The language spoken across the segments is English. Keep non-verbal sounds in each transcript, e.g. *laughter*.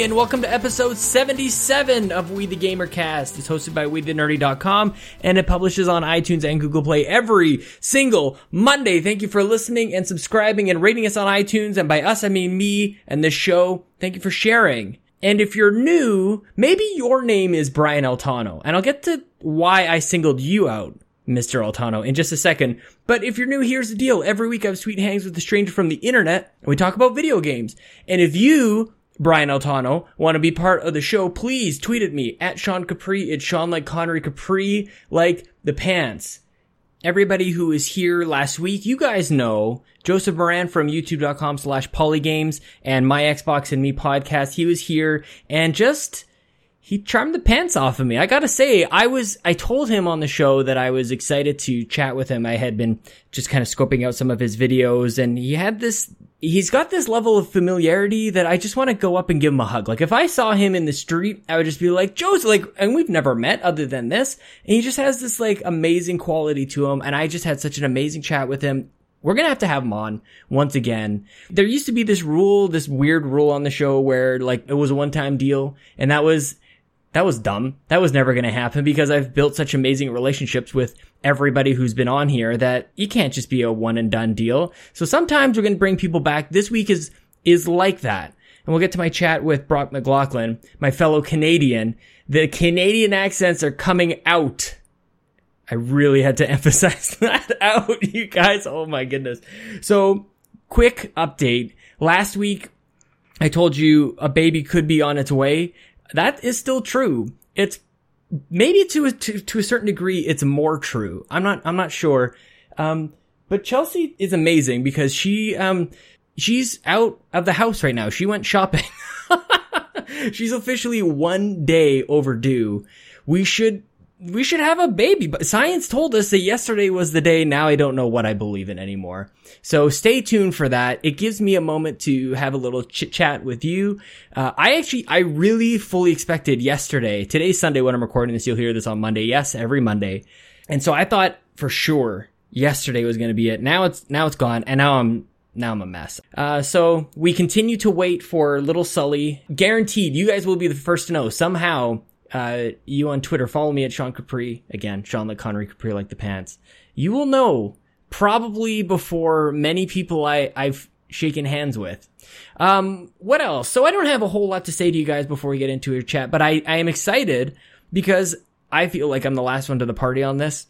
And welcome to episode 77 of We the Gamer Cast. It's hosted by WeTheNerdy.com, and it publishes on iTunes and Google Play every single Monday. Thank you for listening and subscribing and rating us on iTunes, and by us, I mean me and this show. Thank you for sharing. And if you're new, maybe your name is Brian Altano, and I'll get to why I singled you out. Mr. Altano in just a second. But if you're new, here's the deal. Every week I have sweet hangs with a stranger from the internet and we talk about video games. And if you, Brian Altano, want to be part of the show, please tweet at me at Sean Capri. It's Sean like Connery Capri, like the pants. Everybody who was here last week, you guys know Joseph Moran from youtube.com slash polygames and my Xbox and me podcast. He was here and just, he charmed the pants off of me. I gotta say, I was, I told him on the show that I was excited to chat with him. I had been just kind of scoping out some of his videos and he had this, he's got this level of familiarity that I just want to go up and give him a hug. Like if I saw him in the street, I would just be like, Joe's like, and we've never met other than this. And he just has this like amazing quality to him. And I just had such an amazing chat with him. We're gonna have to have him on once again. There used to be this rule, this weird rule on the show where like it was a one-time deal and that was that was dumb. That was never going to happen because I've built such amazing relationships with everybody who's been on here that you can't just be a one and done deal. So sometimes we're going to bring people back. This week is, is like that. And we'll get to my chat with Brock McLaughlin, my fellow Canadian. The Canadian accents are coming out. I really had to *laughs* emphasize that out, you guys. Oh my goodness. So quick update. Last week, I told you a baby could be on its way that is still true. It's maybe to a, to, to a certain degree, it's more true. I'm not, I'm not sure. Um, but Chelsea is amazing because she, um, she's out of the house right now. She went shopping. *laughs* she's officially one day overdue. We should we should have a baby. But science told us that yesterday was the day. Now I don't know what I believe in anymore. So stay tuned for that. It gives me a moment to have a little chit chat with you. Uh, I actually, I really fully expected yesterday. Today's Sunday when I'm recording this. You'll hear this on Monday. Yes, every Monday. And so I thought for sure yesterday was going to be it. Now it's, now it's gone. And now I'm, now I'm a mess. Uh, so we continue to wait for little Sully. Guaranteed, you guys will be the first to know. Somehow, uh, you on Twitter, follow me at Sean Capri. Again, Sean like Connery Capri like the pants. You will know probably before many people I, I've shaken hands with. Um, what else? So I don't have a whole lot to say to you guys before we get into your chat, but I, I am excited because I feel like I'm the last one to the party on this.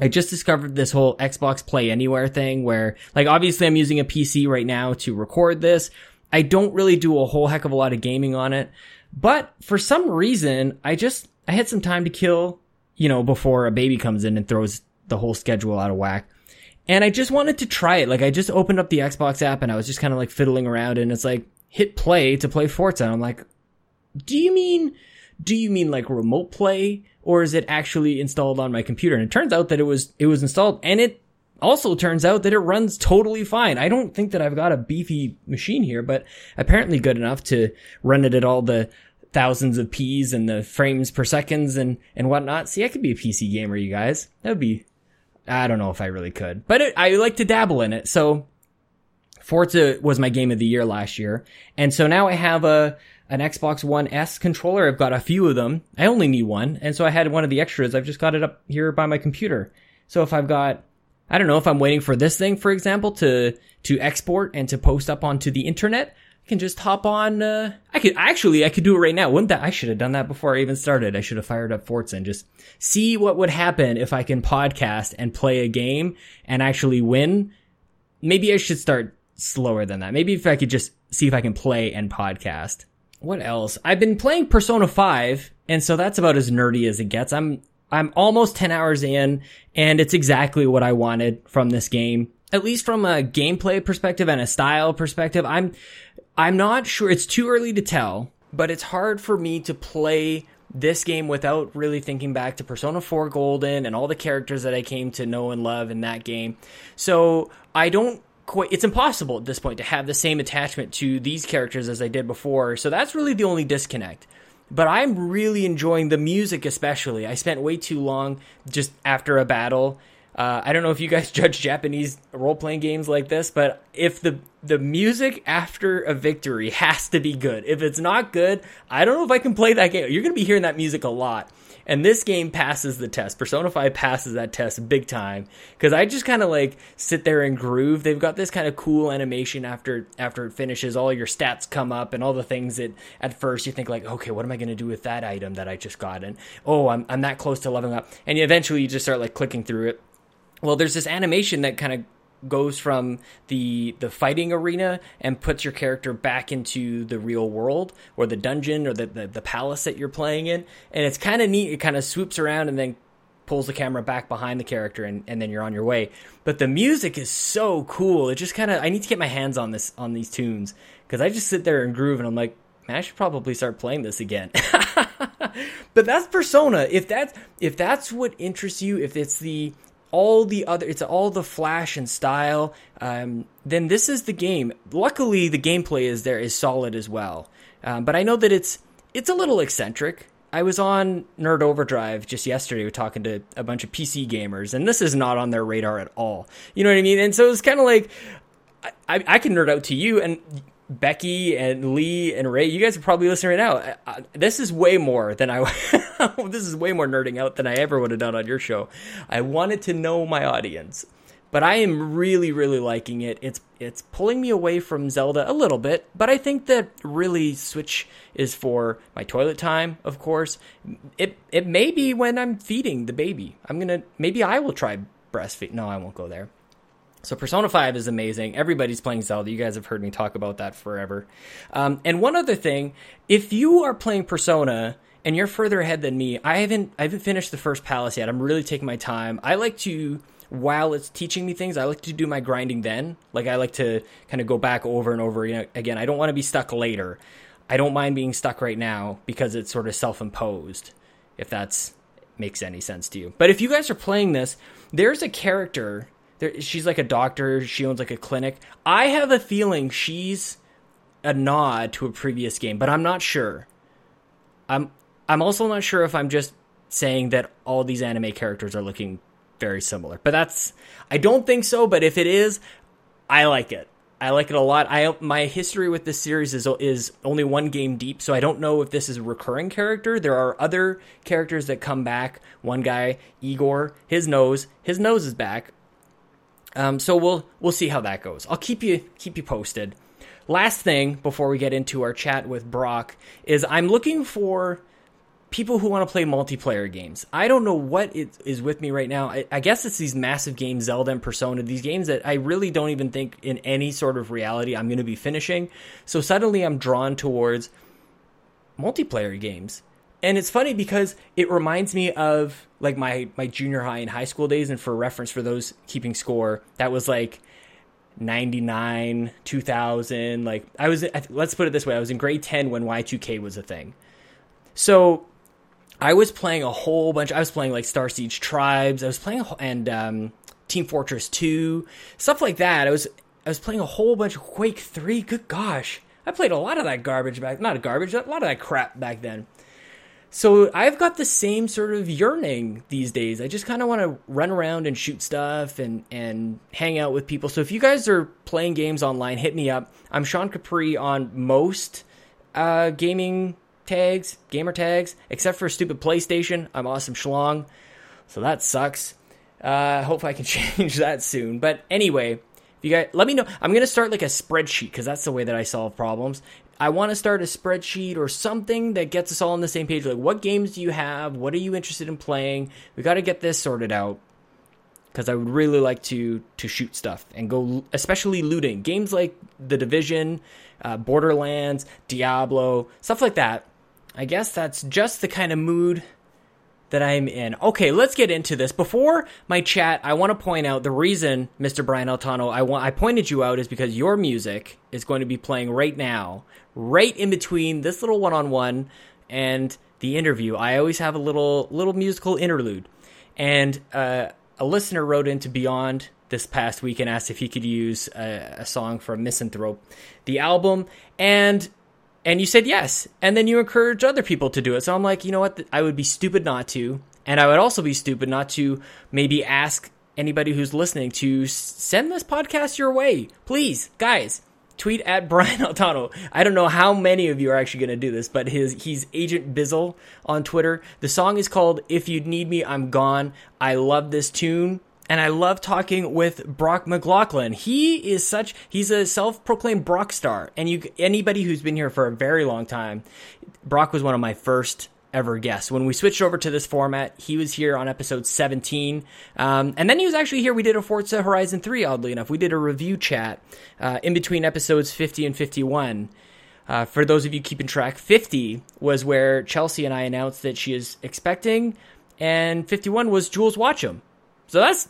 I just discovered this whole Xbox Play Anywhere thing where, like, obviously I'm using a PC right now to record this. I don't really do a whole heck of a lot of gaming on it. But for some reason, I just, I had some time to kill, you know, before a baby comes in and throws the whole schedule out of whack. And I just wanted to try it. Like I just opened up the Xbox app and I was just kind of like fiddling around and it's like hit play to play Forza. And I'm like, do you mean, do you mean like remote play or is it actually installed on my computer? And it turns out that it was, it was installed and it also turns out that it runs totally fine. I don't think that I've got a beefy machine here, but apparently good enough to run it at all the thousands of P's and the frames per seconds and, and whatnot. See, I could be a PC gamer, you guys. That would be, I don't know if I really could, but it, I like to dabble in it. So Forza was my game of the year last year. And so now I have a, an Xbox One S controller. I've got a few of them. I only need one. And so I had one of the extras. I've just got it up here by my computer. So if I've got I don't know if I'm waiting for this thing, for example, to to export and to post up onto the internet. I can just hop on. Uh, I could actually, I could do it right now. Wouldn't that? I should have done that before I even started. I should have fired up Forza and just see what would happen if I can podcast and play a game and actually win. Maybe I should start slower than that. Maybe if I could just see if I can play and podcast. What else? I've been playing Persona 5, and so that's about as nerdy as it gets. I'm I'm almost 10 hours in and it's exactly what I wanted from this game. At least from a gameplay perspective and a style perspective, I'm, I'm not sure. It's too early to tell, but it's hard for me to play this game without really thinking back to Persona 4 Golden and all the characters that I came to know and love in that game. So I don't quite, it's impossible at this point to have the same attachment to these characters as I did before. So that's really the only disconnect but I'm really enjoying the music, especially. I spent way too long just after a battle Uh, I don't know if you guys *laughs* judge Japanese role playing games like this, but if the the music after a victory *laughs* has to be good. If it's not good, I don't know if I can play that game. You're going to be hearing that music a lot. And this game passes the test. Persona 5 passes that test big time cuz I just kind of like sit there and groove. They've got this kind of cool animation after after it finishes. All your stats come up and all the things that at first you think like, "Okay, what am I going to do with that item that I just got?" And, "Oh, I'm I'm that close to leveling up." And eventually you just start like clicking through it well, there's this animation that kind of goes from the the fighting arena and puts your character back into the real world or the dungeon or the the, the palace that you're playing in, and it's kind of neat. It kind of swoops around and then pulls the camera back behind the character and, and then you're on your way. But the music is so cool. It just kind of i need to get my hands on this on these tunes. Because i just sit there and groove and i'm like man i should probably start playing this again. *laughs* But that's persona. If that's if that's what interests you if it's the all the other it's all the flash and style um, then this is the game. Luckily the gameplay is there is solid as well. Um, but i know that it's it's a little eccentric. I was on nerd overdrive just yesterday we talking to a bunch of pc gamers and this is not on their radar at all. You know what i mean? And so it's kind of like I, I can nerd out to you and Becky and Lee and Ray, you guys are probably listening right now. this is way more than I. *laughs* this is way more nerding out than I ever would have done on your show. I wanted to know my audience, but I am really, really liking it. It's it's pulling me away from Zelda a little bit, but I think that really Switch is for my toilet time. Of course, it it may be when I'm feeding the baby. I'm gonna maybe I will try breastfeed. No, I won't go there. So Persona 5 is amazing. Everybody's playing Zelda. You guys have heard me talk about that forever. Um, and one other thing, if you are playing Persona and you're further ahead than me, I haven't I haven't finished the first palace yet. I'm really taking my time. I like to while it's teaching me things, I like to do my grinding then. Like I like to kind of go back over and over. Again, I don't want to be stuck later. I don't mind being stuck right now because it's sort of self-imposed. If that's makes any sense to you. But if you guys are playing this, there's a character there, she's like a doctor. She owns like a clinic. I have a feeling she's a nod to a previous game, but I'm not sure. I'm I'm also not sure if I'm just saying that all these anime characters are looking very similar. But that's I don't think so, but if it is, I like it. I like it a lot. I my history with this series is is only one game deep, so I don't know if this is a recurring character. There are other characters that come back. One guy, Igor, his nose, his nose is back. Um, so we'll we'll see how that goes. I'll keep you keep you posted. Last thing before we get into our chat with Brock is I'm looking for people who want to play multiplayer games. I don't know what is with me right now. I, I, guess it's these massive games, Zelda and Persona, these games that I really don't even think in any sort of reality I'm going to be finishing. So suddenly I'm drawn towards multiplayer games and it's funny because it reminds me of like my my junior high and high school days. And for reference for those keeping score that was like 99 2000 like i was let's put it this way. I was in grade 10 when y2k was a thing. So i was playing a whole bunch i was playing like star siege tribes. I was playing and um, team fortress 2 stuff like that. I was i was playing a whole bunch of quake 3 good gosh. I played a lot of that garbage back not garbage a lot of that crap back then so I've got the same sort of yearning these days. I just kind of want to run around and shoot stuff and and hang out with people. So if you guys are playing games online, hit me up. I'm Sean Capri on most uh, gaming tags, gamer tags, except for stupid PlayStation. I'm awesome schlong, so that sucks. Uh, hope I can *laughs* change that soon. But anyway, if you guys let me know, I'm gonna start like a spreadsheet because that's the way that I solve problems. I want to start a spreadsheet or something that gets us all on the same page. Like, what games do you have? What are you interested in playing? We got to get this sorted out because I would really like to to shoot stuff and go, especially looting games like The Division, uh, Borderlands, Diablo, stuff like that. I guess that's just the kind of mood that I'm in. Okay, let's get into this. Before my chat, I want to point out the reason, Mr. Brian Altano, I want I pointed you out is because your music is going to be playing right now, right in between this little one-on-one and the interview. I always have a little little musical interlude, and uh, a listener wrote into Beyond this past week and asked if he could use a, a song from Misanthrope, the album, and and you said yes. And then you encourage other people to do it. So I'm like, you know what? I would be stupid not to. And I would also be stupid not to maybe ask anybody who's listening to send this podcast your way. Please, guys, tweet at *laughs* Brian Altano. I don't know how many of you are actually going to do this, but his he's Agent Bizzle on Twitter. The song is called "If You'd Need Me, I'm Gone." I love this tune. And I love talking with Brock McLaughlin. He is such he's a self-proclaimed Brock star. And you anybody who's been here for a very long time, Brock was one of my first ever guests. When we switched over to this format, he was here on episode 17. Um, and then he was actually here. We did a Forza Horizon 3, oddly enough. We did a review chat uh, in between episodes 50 and 51. Uh, for those of you keeping track, 50 was where Chelsea and I announced that she is expecting, and 51 was Jules Watcham. So that's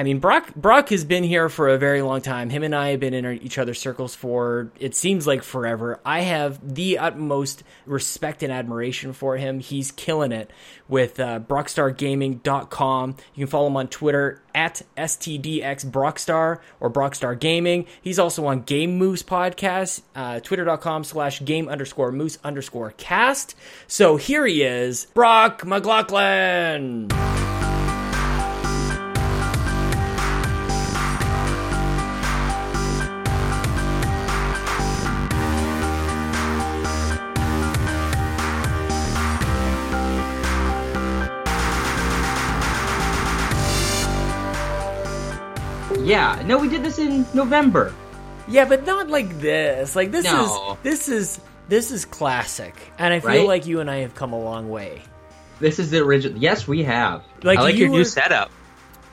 I mean, Brock Brock has been here for a very long time. Him and I have been in each other's circles for it seems like forever. I have the utmost respect and admiration for him. He's killing it with uh, BrockstarGaming.com. You can follow him on Twitter at STDXBrockstar or Brockstar Gaming. He's also on Game Moose Podcast, uh, Twitter.com slash game underscore moose underscore cast. So here he is, Brock McLaughlin. Yeah, no, we did this in November. Yeah, but not like this. Like this No. is this is this is classic, and I feel Right? like you and I have come a long way. This is the original. Yes, we have. Like, I like you your were- new setup.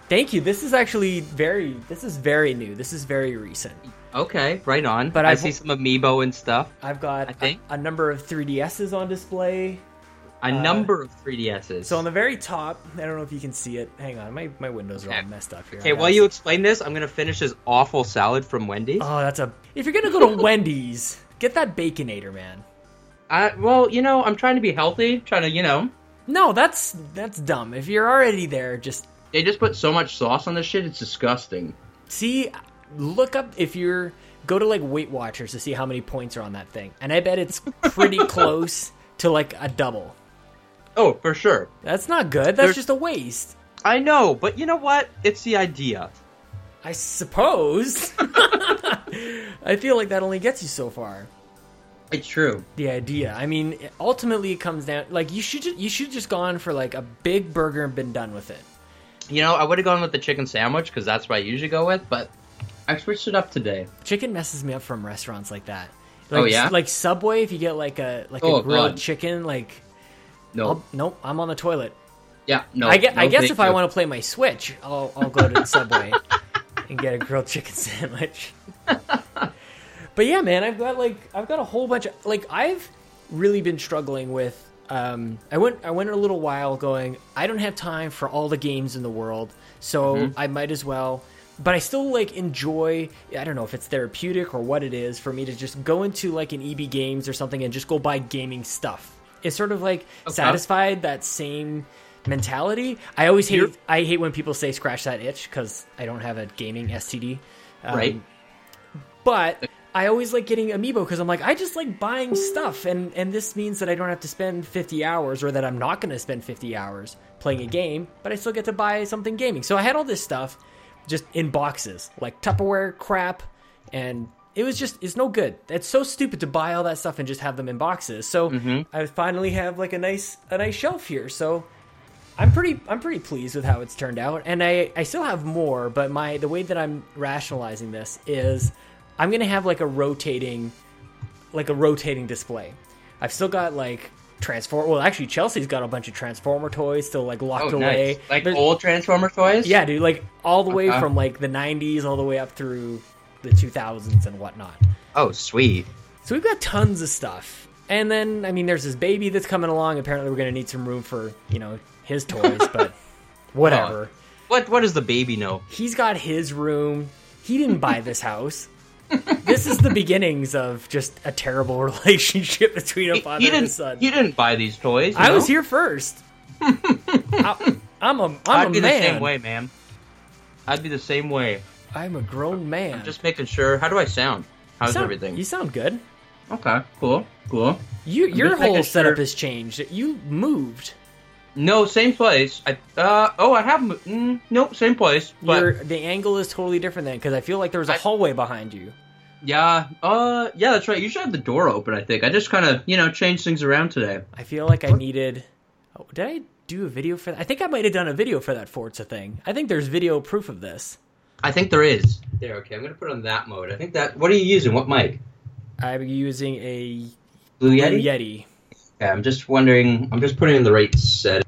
Thank you. This is actually very this is very new. This is very recent. Okay, right on. But I I've- see some amiibo and stuff. I've got I think- a, a number of 3DSs on display. A uh, number of 3DSs. So on the very top, I don't know if you can see it. Hang on, my, my windows are all messed up here. Okay, while you explain this, I'm gonna finish this awful salad from Wendy's. Oh, that's a. If you're gonna go to *laughs* Wendy's, get that Baconator, man. I, well, you know, I'm trying to be healthy. Trying to, you know, No, that's that's dumb. If you're already there, just they just put so much sauce on this shit. It's disgusting. see, look up if you're go to like Weight Watchers to see how many points are on that thing, and I bet it's pretty *laughs* close to like a double. Oh, for sure. That's not good. That's There's- just a waste. I know, but you know what? It's the idea. I suppose. *laughs* I feel like that only gets you so far. It's true. The idea. I mean, ultimately, it comes down like you should you should just gone for like a big burger and been done with it. You know, I would have gone with the chicken sandwich because that's what I usually go with, but I switched it up today. Chicken messes me up from restaurants like that. Oh, like, Oh, yeah? like Subway. If you get like a like a Oh, grilled God. chicken, like No, I'll, nope, I'm on the toilet. yeah, no. I, get, I guess if I want to play my Switch, I'll I'll go to the Subway *laughs* and get a grilled chicken sandwich. but yeah, man, I've got like I've got a whole bunch of like I've really been struggling with. Um, I went I went a little while going. I don't have time for all the games in the world, so Mm-hmm. I might as well. But I still like enjoy. I don't know if it's therapeutic or what it is for me to just go into like an EB Games or something and just go buy gaming stuff. It's sort of like Okay. satisfied that same mentality. I always hate You're- I hate when people say scratch that itch because I don't have a gaming STD. Um, Right. But I always like getting amiibo because I'm like I just like buying stuff, and and this means that I don't have to spend 50 hours, or that I'm not going to spend 50 hours playing a game, but I still get to buy something gaming. So I had all this stuff just in boxes, like Tupperware crap, and it was just it's no good. It's so stupid to buy all that stuff and just have them in boxes. So mm-hmm. I finally have like a nice a nice shelf here. So I'm pretty I'm pretty pleased with how it's turned out, and I I still have more, but my the way that I'm rationalizing this is I'm gonna have like a rotating like a rotating display. I've still got like transform. Well, actually, Chelsea's got a bunch of Transformer toys still like locked Oh, away. Like There's- old Transformer toys? yeah, dude, like all the way Okay. from like the '90s all the way up through the 2000s and whatnot. Oh, sweet. So we've got tons of stuff. And then, I mean, there's this baby that's coming along. Apparently, we're going to need some room for, you know, his toys, *laughs* but whatever. What What does the baby know? He's got his room. He didn't buy this house. this is the beginnings of just a terrible *laughs* relationship between a father he and didn't. son. He didn't buy these toys. you I was here first. *laughs* I, am a, I'm I'd a be man. the same way, man. I'd be the same way. I'm a grown man. I'm just making sure. How do I sound? How's Sound- everything? You sound good. Okay, cool, cool. You, your whole setup sure- has changed. You moved. No, same place. I uh oh, I have mm, nope, same place. But Your the angle is totally different then because I feel like there was a I- hallway behind you. yeah, uh yeah, that's right. You should have the door open. I think I just kind of you know changed things around today. I feel like I needed. Oh, did I do a video for that? I think I might have done a video for that Forza thing. I think there's video proof of this. I think there is. There, okay. I'm gonna put it on that mode. I think that. What are you using? What mic? I'm using a Blue Blue Yeti. Yeti. Okay, I'm just wondering. I'm just putting in the right set.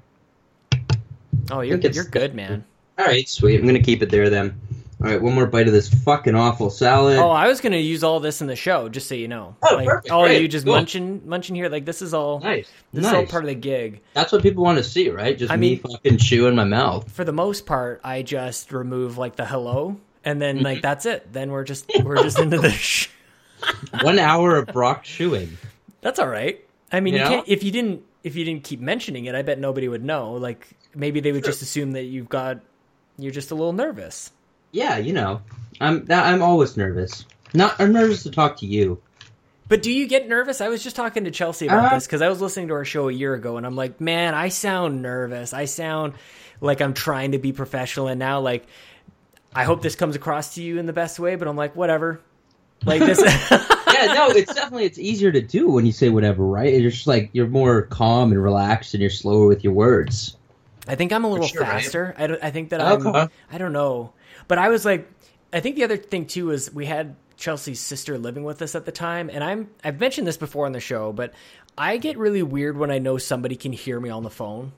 Oh, you're think you're good, man. All right, sweet. I'm gonna keep it there then. All right, one more bite of this fucking awful salad. Oh, I was gonna use all this in the show, just so you know. Oh, like, perfect, All great, you just cool. munching munching here, like this is all nice. this is all nice. part of the gig. That's what people want to see, right? Just I me mean- fucking chewing my mouth. For the most part, I just remove like the hello, and then *laughs* like that's it. Then we're just we're just into the. Sh- *laughs* One hour of Brock chewing. that's all right. I mean, you Yeah. can't if you didn't if you didn't keep mentioning it. I bet nobody would know. Like maybe they would just assume that you've got you're just a little nervous. Yeah, you know, I'm I'm always nervous. Not I'm nervous to talk to you. But do you get nervous? I was just talking to Chelsea about Uh, this because I was listening to our show a year ago, and I'm like, man, I sound nervous. I sound like I'm trying to be professional, and now like, I hope this comes across to you in the best way. But I'm like, whatever. Like this. *laughs* *laughs* yeah, no, it's definitely it's easier to do when you say whatever, right? You're just like you're more calm and relaxed, and you're slower with your words. I think I'm a little sure, right? faster. I, don't, I think that I'm. I don't know, but I was like, I think the other thing too is we had Chelsea's sister living with us at the time, and I'm. I've mentioned this before on the show, but I get really weird when I know somebody can hear me on the phone.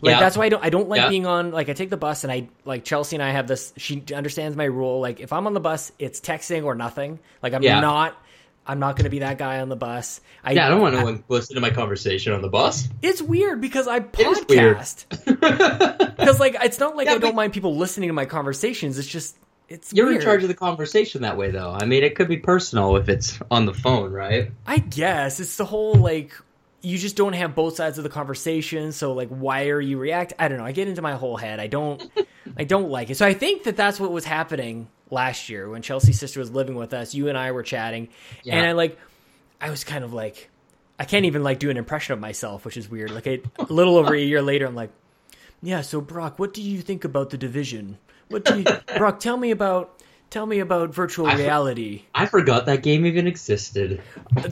Like Yeah. that's why I don't. I don't like Yeah. being on. Like I take the bus, and I like Chelsea and I have this. She understands my rule. Like if I'm on the bus, it's texting or nothing. Like I'm Yeah. not. I'm not going to be that guy on the bus. I, Yeah, I don't want no one listen to my conversation on the bus. It's weird because I podcast. *laughs* Because like it's not like Yeah, I don't mind people listening to my conversations. It's just it's You're weird. in charge of the conversation that way, though. I mean, it could be personal if it's on the phone, right? I guess it's the whole like you just don't have both sides of the conversation. So like, why are you react? I don't know. I get into my whole head. I don't. *laughs* I don't like it. So I think that that's what was happening last year when Chelsea's sister was living with us. You and I were chatting, Yeah. and I like, I was kind of like, I can't even like do an impression of myself, which is weird. Like a, a little over a year later, I'm like, yeah. So Brock, what do you think about the division? What do you, Brock? Tell me about. Tell me about virtual I for- reality. I forgot that game even existed.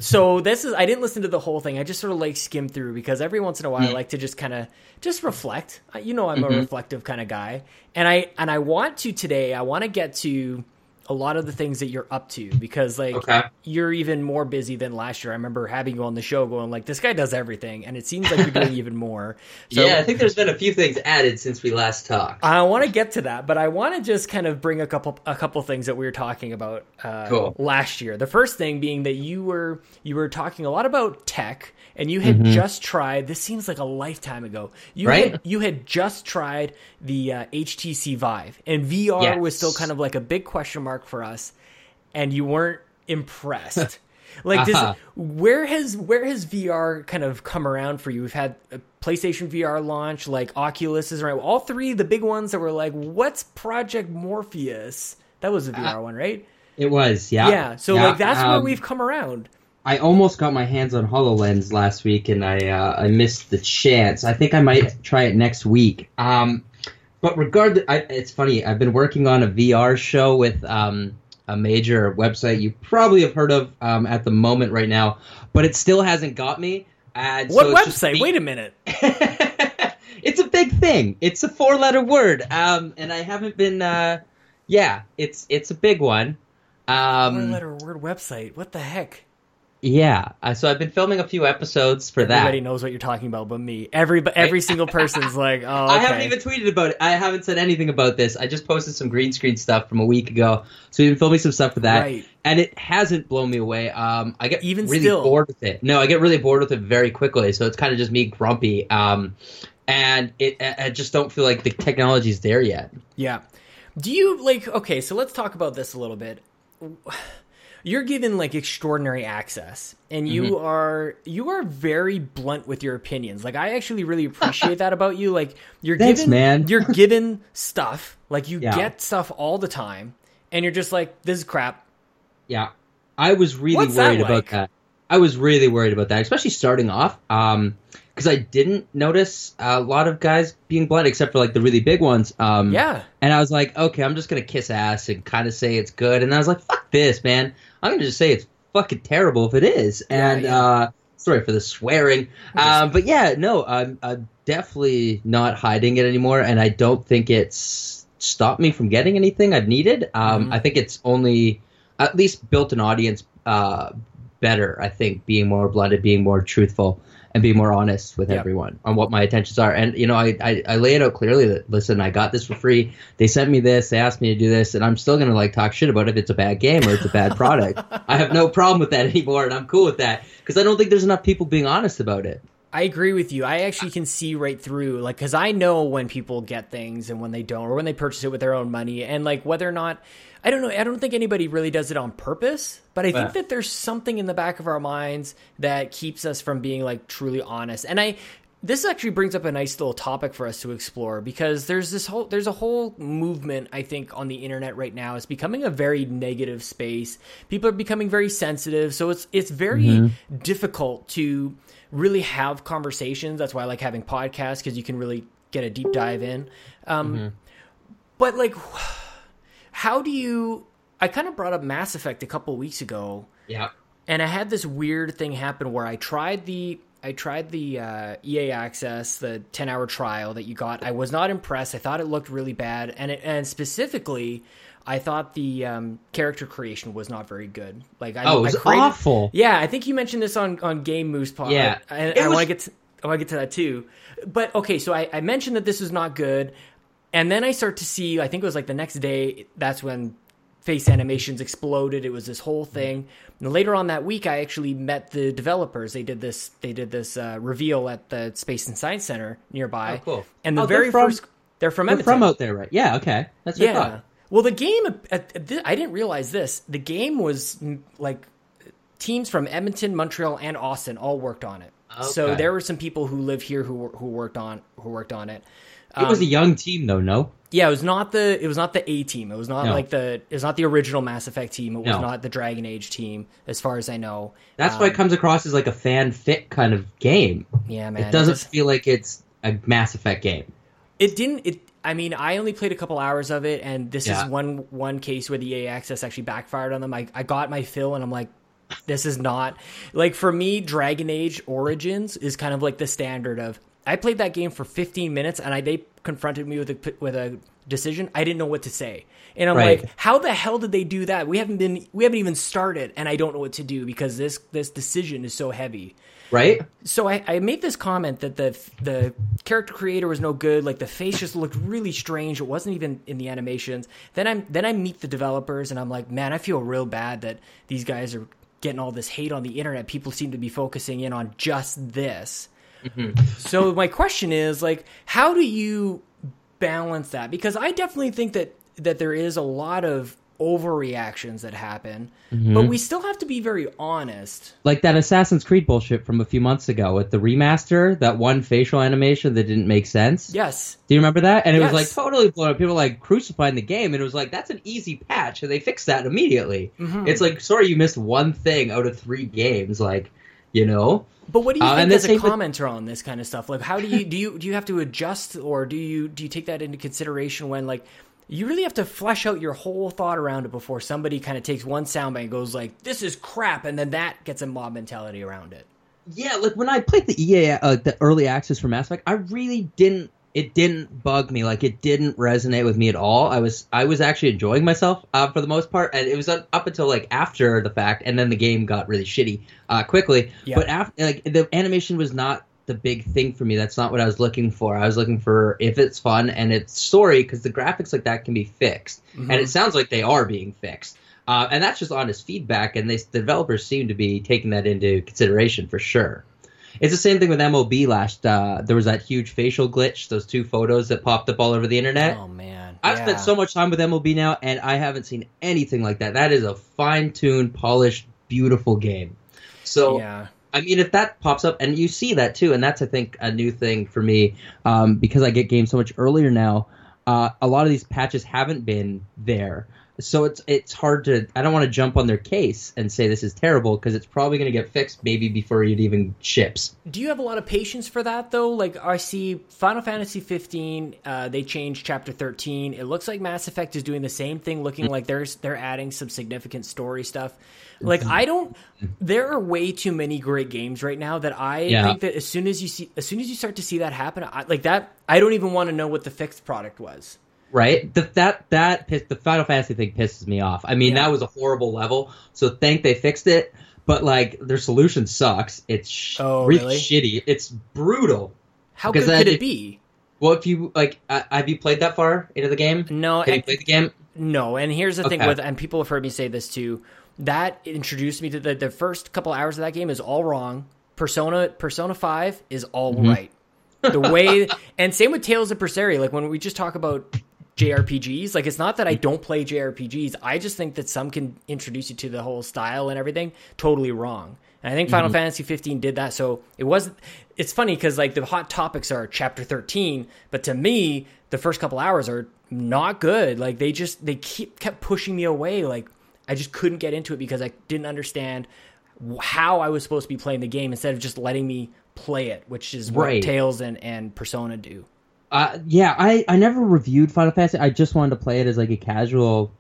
So this is I didn't listen to the whole thing. I just sort of like skimmed through because every once in a while hmm. I like to just kind of just reflect. You know, I'm a mm-hmm. reflective kind of guy, and I and I want to today. I want to get to a lot of the things that you're up to because like Okay. you're even more busy than last year. I remember having you on the show going like this guy does everything, and it seems like you're doing *laughs* even more. So yeah, I think there's been a few things added since we last talked. I want to get to that, but I want to just kind of bring a couple a couple things that we were talking about uh, Cool. last year. The first thing being that you were you were talking a lot about tech, and you had just tried. This seems like a lifetime ago. You Mm-hmm. Right? had, you had just tried the uh, HTC Vive, and VR was still kind of like a big question mark for us, and you weren't impressed. *laughs* Like this, Uh-huh. where has where has VR kind of come around for you? We've had a PlayStation VR launch, like Oculus is around. All three, the big ones that were like, "What's Project Morpheus?" That was a VR one, right? It was, yeah. Yeah. So Yeah, like that's where um, we've come around. I almost got my hands on Hololens last week, and I uh, I missed the chance. I think I might try it next week. Um, but regardless, I, it's funny. I've been working on a VR show with um, a major website you probably have heard of um, at the moment right now, but it still hasn't got me. What so website? Wait a minute. *laughs* it's a big thing. It's a four-letter word, um, and I haven't been. Uh, yeah, it's it's a big one. Um, Four letter word website. What the heck? Yeah, uh, so I've been filming a few episodes for that. Everybody knows what you're talking about, but me. Every every single *laughs* person's like, oh, okay. I haven't even tweeted about it. I haven't said anything about this. I just posted some green screen stuff from a week ago. So we've been filming some stuff for that, Right. and it hasn't blown me away. Um, I get Even really still. bored with it. No, I get really bored with it very quickly. So it's kind of just me grumpy. Um, and it, I I just don't feel like the technology's there yet. Yeah. Do you like okay, so let's talk about this a little bit. You're given like extraordinary access and you Mm-hmm. are you are very blunt with your opinions. Like I actually really appreciate that about you. Like you're Thanks, given man. you're given stuff. Like you Yeah. get stuff all the time and you're just like this is crap. Yeah, I was really What's that worried like? about that. I was really worried about that, especially starting off. Um, because I didn't notice a lot of guys being blunt, except for like the really big ones. Um, Yeah. And I was like, okay, I'm just gonna kiss ass and kind of say it's good. And I was like, fuck this, man. I'm gonna just say it's fucking terrible if it is. And yeah. uh, sorry for the swearing. Um, but yeah, no, I'm, I'm definitely not hiding it anymore, and I don't think it's stopped me from getting anything I've needed. Um, Mhm. I think it's only at least built an audience uh, better. I think being more blended, being more truthful, and be more honest with Yep. everyone on what my intentions are. And you know, I, I I lay it out clearly that listen, I got this for free. They sent me this. They asked me to do this, and I'm still gonna like talk shit about if it's a bad game or it's a bad product. *laughs* I have no problem with that anymore, and I'm cool with that because I don't think there's enough people being honest about it. I agree with you. I actually can see right through, like, because I know when people get things and when they don't, or when they purchase it with their own money, and like whether or not, I don't know. I don't think anybody really does it on purpose, but I think Yeah. that there's something in the back of our minds that keeps us from being like truly honest. And I, this actually brings up a nice little topic for us to explore because there's this whole there's a whole movement I think on the internet right now. It's becoming a very negative space. People are becoming very sensitive, so it's it's very difficult to really have conversations. That's why I like having podcasts because you can really get a deep dive in. Um, But like, how do you? I kind of brought up Mass Effect a couple weeks ago Yeah. and I had this weird thing happen where I tried the I tried the uh, EA Access, the ten hour trial that you got. I was not impressed. I thought it looked really bad, and it, and specifically, I thought the um, character creation was not very good. Like I, Oh, it was I created, awful. Yeah, I think you mentioned this on on Game Moose Pod. Yeah. and It I was- want to get to, I want to get to that too. But okay, so I, I mentioned that this was not good, and then I start to see. I think it was like the next day. That's when face animations exploded. It was this whole thing. And later on that week, I actually met the developers. They did this. They did this uh, reveal at the Space and Science Center nearby. Oh, cool. And the Oh, they're very from- first, they're from They're Edmonton. from out there, right? Yeah. Okay. That's what I yeah. thought. Well, the game. At, at thi- I didn't realize this. The game was mm, like teams from Edmonton, Montreal, and Austin all worked on it. So there were some people who live here who who worked on who worked on it. It was Um, a young team, though. No. yeah, it was not the it was not the A team. It was not No. like the it was not the original Mass Effect team. It was No. not the Dragon Age team, as far as I know. That's why it Um, comes across as like a fan fit kind of game. Yeah, man. it doesn't just- feel like it's a Mass Effect game. It didn't. It. I mean, I only played a couple hours of it, and this Yeah. is one one case where the EA access actually backfired on them. I I got my fill, and I'm like, this is not like for me. Dragon Age Origins is kind of like the standard of. I played that game for 15 minutes, and I they confronted me with a with a decision. I didn't know what to say, and I'm Right. like, how the hell did they do that? We haven't been we haven't even started, and I don't know what to do because this this decision is so heavy Right? so I, I made this comment that the the character creator was no good. Like the face just looked really strange. It wasn't even in the animations. Then I'm then I meet the developers and I'm like, man, I feel real bad that these guys are getting all this hate on the internet. People seem to be focusing in on just this. So my question is like, how do you balance that? Because I definitely think that that there is a lot of overreactions that happen, but we still have to be very honest. Like that Assassin's Creed bullshit from a few months ago with the remaster, that one facial animation that didn't make sense. Yes. Do you remember that? And it was like totally blown up. People were like crucifying the game, and it was like that's an easy patch, and they fixed that immediately. Mm-hmm. It's like sorry you missed one thing out of three games, like you know. But what do you Uh, think and as a same with- commenter on this kind of stuff? Like, how do you do you do you have to adjust, or do you do you take that into consideration when like you really have to flesh out your whole thought around it before somebody kind of takes one soundbite and goes like, "This is crap," and then that gets a mob mentality around it. Yeah, like when I played the EA, uh, the early access for Mass Effect, I really didn't. It didn't bug me. Like it didn't resonate with me at all. I was I was actually enjoying myself uh, for the most part, and it was up until like after the fact, and then the game got really shitty uh, quickly. Yeah. But after like the animation was not the big thing for me. That's not what I was looking for. I was looking for if it's fun and it's story because the graphics like that can be fixed, and it sounds like they are being fixed. Uh, and that's just honest feedback, and they, the developers seem to be taking that into consideration for sure. It's the same thing with MLB last. Uh, there was that huge facial glitch, those two photos that popped up all over the internet. Oh man, I've Yeah. spent so much time with MLB now, and I haven't seen anything like that. That is a fine-tuned, polished, beautiful game. So yeah. I mean, if that pops up, and you see that too, and that's I think a new thing for me um, because I get games so much earlier now. Uh, a lot of these patches haven't been there, so it's it's hard to. I don't want to jump on their case and say this is terrible because it's probably going to get fixed maybe before it even ships. Do you have a lot of patience for that though? Like I see Final Fantasy 15, uh, they changed Chapter 13. It looks like Mass Effect is doing the same thing, looking like there's they're adding some significant story stuff. Like I don't. There are way too many great games right now that I Yeah. think that as soon as you see, as soon as you start to see that happen, I, like that, I don't even want to know what the fixed product was. Right? The, that that piss, the Final Fantasy thing pisses me off. I mean, Yeah. that was a horrible level. So thank they fixed it, but like their solution sucks. It's sh- Oh, really, really? shitty. It's brutal. How good could it if- be? Well, if you like, uh, have you played that far into the game? No, Have you and- played the game? No, and here's the thing with, and people have heard me say this too. That introduced me to the the first couple hours of that game is all wrong. Persona Persona Five is all right. The way, and same with Tales of Berseria. Like when we just talk about JRPGs, like it's not that I mm-hmm. don't play JRPGs. I just think that some can introduce you to the whole style and everything totally wrong. And I think Final mm-hmm. Fantasy 15 did that. So it was. It's funny because like the hot topics are Chapter 13, but to me, the first couple hours are not good. Like they just they keep kept pushing me away. Like I just couldn't get into it because I didn't understand how I was supposed to be playing the game instead of just letting me play it, which is what Right. Tales and and Persona do. Uh, yeah, I, I never reviewed Final Fantasy. I just wanted to play it as like a casual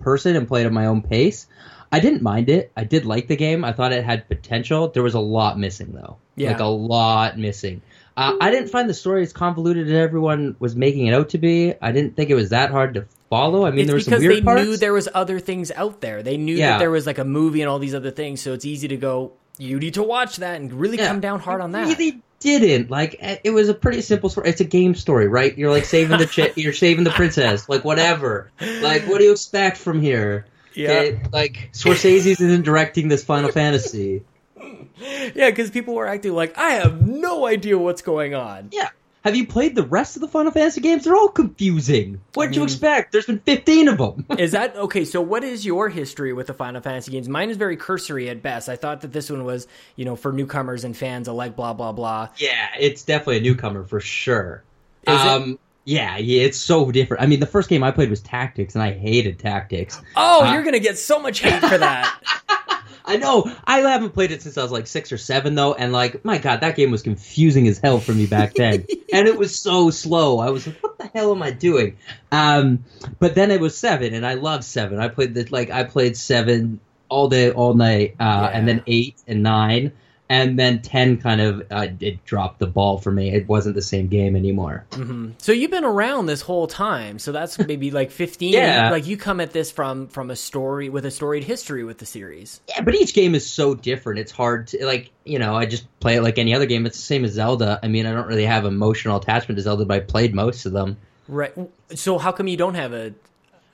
person and play it at my own pace. I didn't mind it. I did like the game. I thought it had potential. There was a lot missing though. Yeah. Like a lot missing. Uh, I didn't find the story as convoluted as everyone was making it out to be. I didn't think it was that hard to follow. I mean, It's there some because weird they parts. knew there was other things out there. They knew Yeah. that there was like a movie and all these other things, so it's easy to go. You need to watch that and really Yeah. come down hard on that. Really didn't like. eh, It was a pretty simple story. It's a game story, right? You're like saving the *laughs* you're saving the princess, like whatever. Like, what do you expect from here? Yeah. Okay, like Scorsese isn't directing this Final Fantasy. *laughs* Yeah, because people were acting like I have no idea what's going on. Yeah. Have you played the rest of the Final Fantasy games? They're all confusing. What'd you mean- expect? There's been 15 of them. *laughs* Is that okay? So, what is your history with the Final Fantasy games? Mine is very cursory at best. I thought that this one was, you know, for newcomers and fans alike, blah blah blah. yeah, it's definitely a newcomer for sure. Is it? um, Yeah, yeah, it's so different. I mean, the first game I played was Tactics, and I hated Tactics. Oh, Uh, you're gonna get so much hate for that. *laughs* I know. I haven't played it since I was like six or seven, though, and like, my god, that game was confusing as hell for me back then, *laughs* and it was so slow. I was like, "What the hell am I doing?" Um, but then it was seven, and I love seven. I played the like I played seven all day, all night, uh, Yeah. and then eight and nine, and then ten kind of uh, it dropped the ball for me. It wasn't the same game anymore. hmm So you've been around this whole time. So that's maybe like 15. *laughs* Yeah. Like you come at this from from a story with a storied history with the series. Yeah, but each game is so different. It's hard to like, you know, I just play it like any other game. It's the same as Zelda. I mean, I don't really have emotional attachment to Zelda, but I played most of them. Right. So how come you don't have a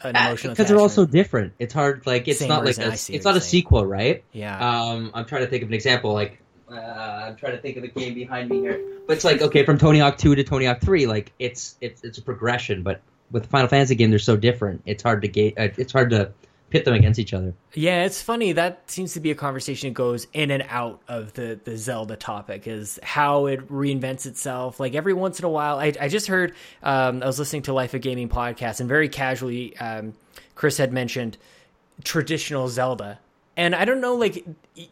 an emotional attachment? Because they're all so different. It's hard like it's Same not like a, it's not a sequel, right? Yeah. Um I'm trying to think of an example like uh, I'm trying to think of the game behind me here. But it's like okay, from Tony Hawk 2 to Tony Hawk 3, like it's it's it's a progression, but with the Final Fantasy game they're so different. It's hard to gate uh, it's hard to pit them against each other. Yeah, it's funny. That seems to be a conversation that goes in and out of the, the Zelda topic is how it reinvents itself. Like every once in a while, I, I just heard, um, I was listening to Life of Gaming podcast and very casually, um, Chris had mentioned traditional Zelda. And I don't know, like,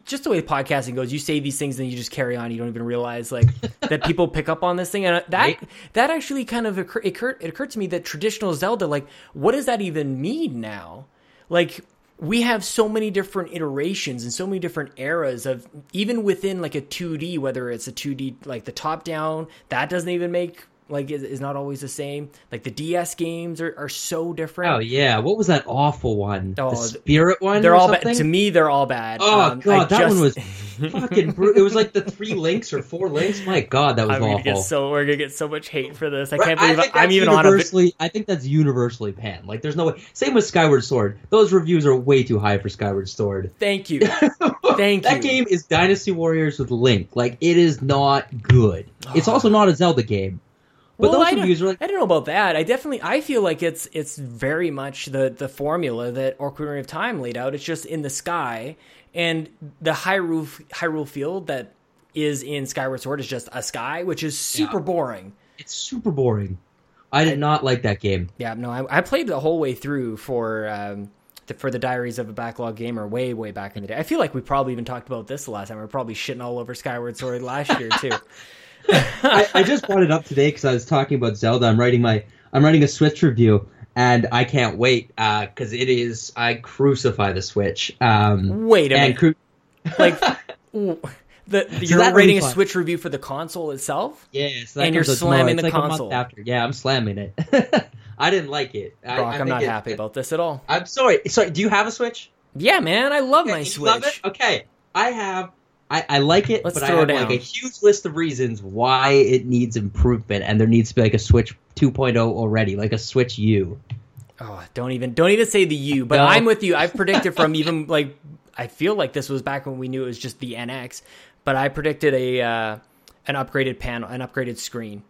just the way podcasting goes, you say these things and you just carry on. You don't even realize, like, *laughs* that people pick up on this thing. And uh, that, Right. that actually kind of occur, occurred, it occurred to me that traditional Zelda, like, what does that even mean now? Like, we have so many different iterations and so many different eras of even within like a 2D, whether it's a 2D like the top down, that doesn't even make like is, is not always the same. Like the DS games are, are so different. Oh yeah, what was that awful one? Oh, the Spirit one? they're all bad. To me, they're all bad. Oh Um, I god, that just- one was *laughs* fucking. Bru- it was like the three links or four links. My god, that was I'm awful. so we're gonna get so much hate for this. I can't believe I'm that's even on a. universally. I think that's universally panned. Like, there's no way. Same with Skyward Sword. Those reviews are way too high for Skyward Sword. Thank you. *laughs* Thank that you. game is Dynasty Warriors with Link. Like, it is not good. It's also not a Zelda game. But well, those I don't, reviews are like, I don't know about that. I definitely I feel like it's it's very much the the formula that Ocarina of Time laid out. It's just in the sky, and the high Hyrule Hyrule field that is in Skyward Sword is just a sky, which is super Yeah. boring. it's super boring. I did not like that game. Yeah, no, I, I played the whole way through for um, the, for the Diaries of a Backlog Gamer way, way back in the day. I feel like we probably even talked about this the last time. We are probably shitting all over Skyward Sword last year too. *laughs* I, I just brought it up today because I was talking about Zelda. I'm writing my I'm writing a Switch review, and I can't wait because it is I crucify the Switch. Um, Wait a and minute, cru- like *laughs* the, the you're writing a? Switch review for the console itself. yes, that And you're comes out tomorrow. slamming the like console. after. Yeah, I'm slamming it. *laughs* I didn't like it. Brock, I I'm think not it- happy about this at all. I'm sorry. Sorry. Do you have a Switch? Yeah, man, I love Okay, my you Switch. love it? Okay, I have. I, I like it, Let's but I have like a huge list of reasons why it needs improvement, and there needs to be like a Switch 2.0 already, like a Switch U. Oh, don't even don't even say the U. But No. I'm with you. I've predicted from even *laughs* like I feel like this was back when we knew it was just the NX, but I predicted a uh, an upgraded panel, an upgraded screen.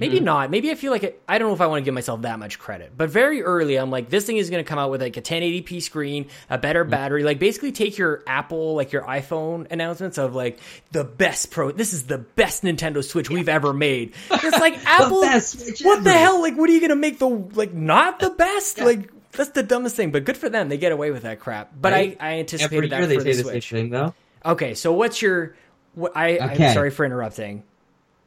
Mm-hmm. Maybe not. Maybe I feel like it, I don't know if I want to give myself that much credit. But very early, I'm like, this thing is going to come out with like a 1080p screen, a better Mm-hmm. battery. Like basically, take your Apple, like your iPhone announcements of like the best pro. This is the best Nintendo Switch we've ever made. It's like *laughs* Apple. Switch what the hell? Like, what are you going to make the like not the *laughs* best? Like that's the dumbest thing. But good for them. They get away with that crap. But Right? I, I Every anticipated year that for the the Switch. thing, though. Okay, so what's your? What, I, Okay. I'm sorry for interrupting,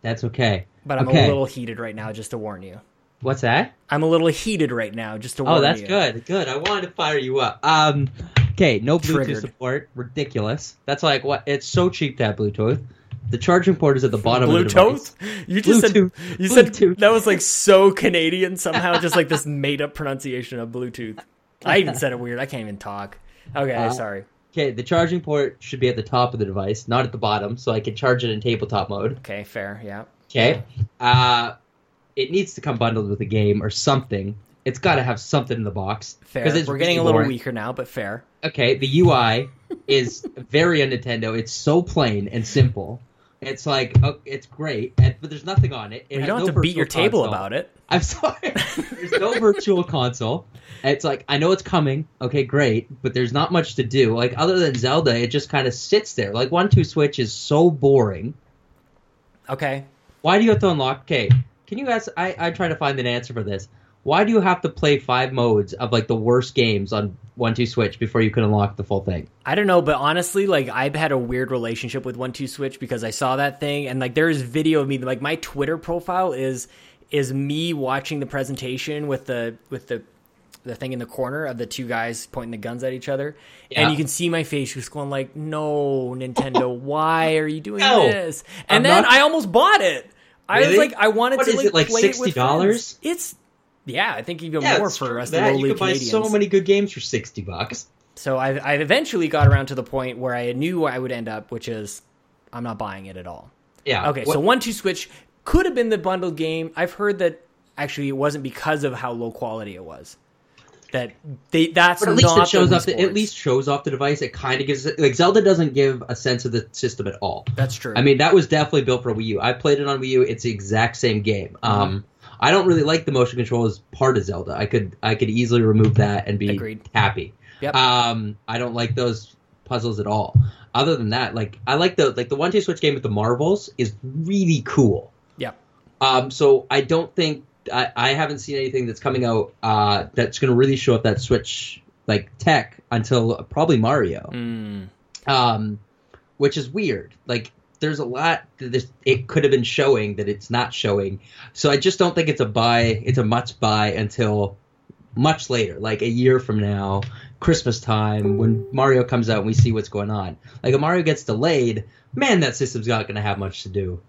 That's okay. But I'm okay. a little heated right now. Just to warn you. What's that? I'm a little heated right now, just to warn Oh, that's you. good. Good. I wanted to fire you up. Um, okay, no Bluetooth Triggered. support. Ridiculous. That's like what? It's so cheap to have Bluetooth. The charging port is at the bottom of the device. Bluetooth? You just Bluetooth. said you said Bluetooth. that was like so Canadian somehow, just like this made up pronunciation of Bluetooth. I even said it weird. I can't even talk. Okay, Uh, sorry. Okay, the charging port should be at the top of the device, not at the bottom, so I can charge it in tabletop mode. Okay, fair. Yeah. Okay. Uh, it needs to come bundled with a game or something. It's got to have something in the box. Fair. We're getting a little boring. weaker now, but fair. Okay, the UI is very un Nintendo. It's so plain and simple. It's like oh, it's great, and, but there's nothing on it. it you don't no have to beat your table console. about it. I'm sorry. *laughs* there's no virtual console. It's like I know it's coming. Okay, great, but there's not much to do. Like other than Zelda, it just kind of sits there. Like one two switch is so boring. Okay. Why do you have to unlock? Okay, can you ask? I I try to find an answer for this. Why do you have to play five modes of like the worst games on one two switch before you can unlock the full thing? I don't know, but honestly, like I've had a weird relationship with One Two Switch because I saw that thing, and like there's video of me. Like my Twitter profile is is me watching the presentation with the with the the thing in the corner of the two guys pointing the guns at each other, Yeah. and you can see my face just going like, "No, Nintendo, *laughs* why are you doing No, this?" And I'm then not- I almost bought it. I was like, I wanted What to like it, like play $60? friends. It's yeah, I think even more for us that. lowly You can buy Canadians. so many good games for sixty bucks. So I, I eventually got around to the point where I knew where I would end up, which is I'm not buying it at all. Yeah. Okay, What- so one two switch could have been the bundled game. I've heard that actually it wasn't because of how low quality it was. That they that's But at least not it shows off. The, at least shows off the device. It kind of gives like Zelda doesn't give a sense of the system at all. that's true. I mean, that was definitely built for Wii U. I played it on Wii U. It's the exact same game. Mm-hmm. Um, I don't really like the motion control as part of Zelda. I could I could easily remove that and be Agreed. happy. Yep. Um, I don't like those puzzles at all. Other than that, like I like the like the one two switch game with the marbles is really cool. yep. Um, so I don't think I, I haven't seen anything that's coming out uh, that's going to really show up that Switch like tech until probably Mario, Mm. um, which is weird. Like there's a lot that this it could have been showing that it's not showing. So I just don't think it's a buy. It's a much buy until much later, like a year from now, Christmas time when Mario comes out and we see what's going on. Like if Mario gets delayed, man, that system's not going to have much to do.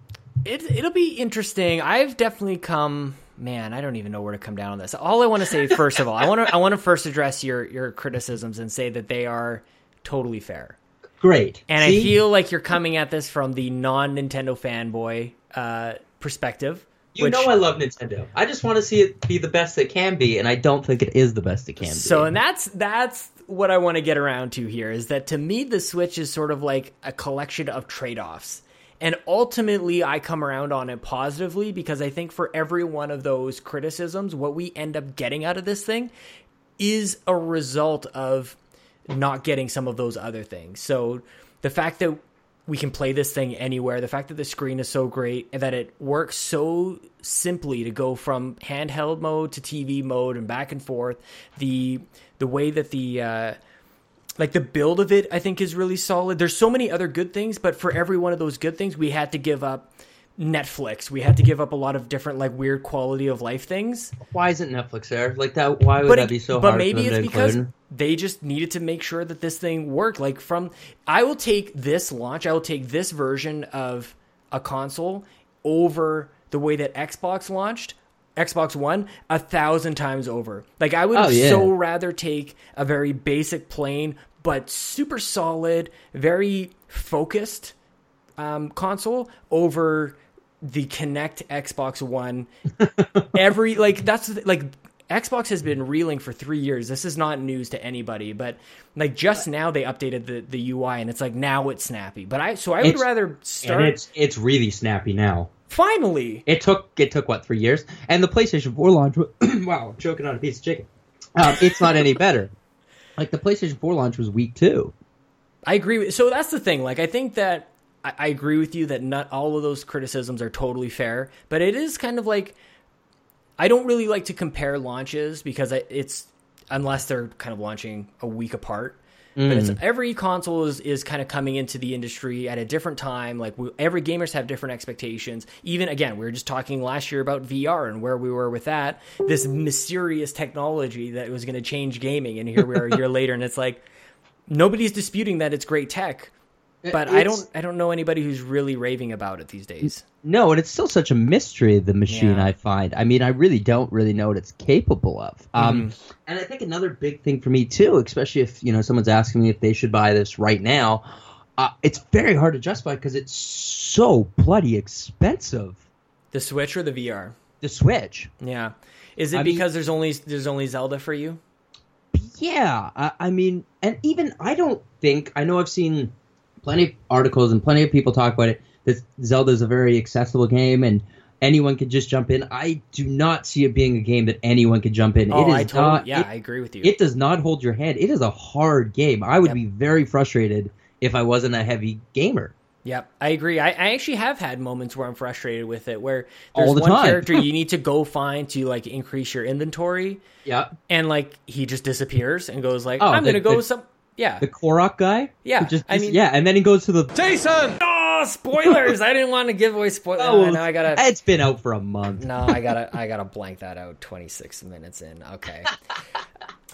It it'll be interesting. I've definitely come. Man, I don't even know where to come down on this. All I want to say, first of all, I want to I want to first address your your criticisms and say that they are totally fair. Great. And See? I feel like you're coming at this from the non Nintendo fanboy uh, perspective. You which- know I love Nintendo. I just want to see it be the best it can be, and I don't think it is the best it can be. So, and that's that's what I want to get around to here is that to me the Switch is sort of like a collection of trade-offs. And ultimately I come around on it positively because I think for every one of those criticisms what we end up getting out of this thing is a result of not getting some of those other things. So the fact that we can play this thing anywhere. The fact that the screen is so great and that it works so simply to go from handheld mode to TV mode and back and forth. The the way that the uh, like the build of it, I think, is really solid. There's so many other good things, but for every one of those good things, we had to give up Netflix. We had to give up a lot of different like weird quality of life things. Why isn't Netflix there? Like that? Why would But that it- be so but hard? maybe for them But maybe it's because they just needed to make sure that this thing worked. Like from, I will take this launch. I will take this version of a console over the way that Xbox launched. Xbox One a thousand times over. Like I would Oh, yeah. so rather take a very basic, plain but super solid, very focused um, console over the Kinect Xbox One. *laughs* Every like that's the- like Xbox has been reeling for three years. This is not news to anybody, but like just now they updated the the UI and it's like now it's snappy. But I so I would It's- rather and start it's it's really snappy now. Finally. It took it took what three years, and the PlayStation 4 launch. *clears throat* wow, I'm choking on a piece of chicken. Um, it's not any better. *laughs* Like the PlayStation 4 launch was weak too. I agree. With, so that's the thing. Like, I think that I, I agree with you that not all of those criticisms are totally fair, but it is kind of like I don't really like to compare launches because I, it's unless they're kind of launching a week apart. But it's mm. every console is, is kind of coming into the industry at a different time. Like we, every gamers have different expectations. Even again, we were just talking last year about VR and where we were with that. This mysterious technology that was going to change gaming, and here we are a year *laughs* later, and it's like nobody's disputing that it's great tech, but I don't I don't know anybody who's really raving about it these days. No, and it's still such a mystery. The machine Yeah. I find. I mean, I really don't really know what it's capable of. Um, Mm-hmm. and I think another big thing for me too, especially if you know someone's asking me if they should buy this right now, uh, it's very hard to justify because it's so bloody expensive. The Switch or the VR? The Switch. Yeah. Is it I mean- because there's only there's only Zelda for you? Yeah, I, I mean, and even I don't think I know I've seen plenty of articles and plenty of people talk about it. That Zelda is a very accessible game and anyone can just jump in. I do not see it being a game that anyone can jump in. Oh, it is I totally not. yeah, it, I agree with you. it does not hold your hand. It is a hard game. I would Yep. be very frustrated if I wasn't a heavy gamer. Yep, I agree. I, I actually have had moments where I'm frustrated with it, where there's the one time. character you *laughs* need to go find to like increase your inventory, Yeah, and like he just disappears and goes like, Oh, I'm the- gonna go the- some. Yeah, the Korok guy. Yeah, just, I mean- yeah, and then he goes to the. Jason! Oh, spoilers! I didn't want to give away spoilers. Oh, now I gotta. It's been out for a month. No, I gotta I gotta blank that out. Twenty six minutes in. Okay. *laughs*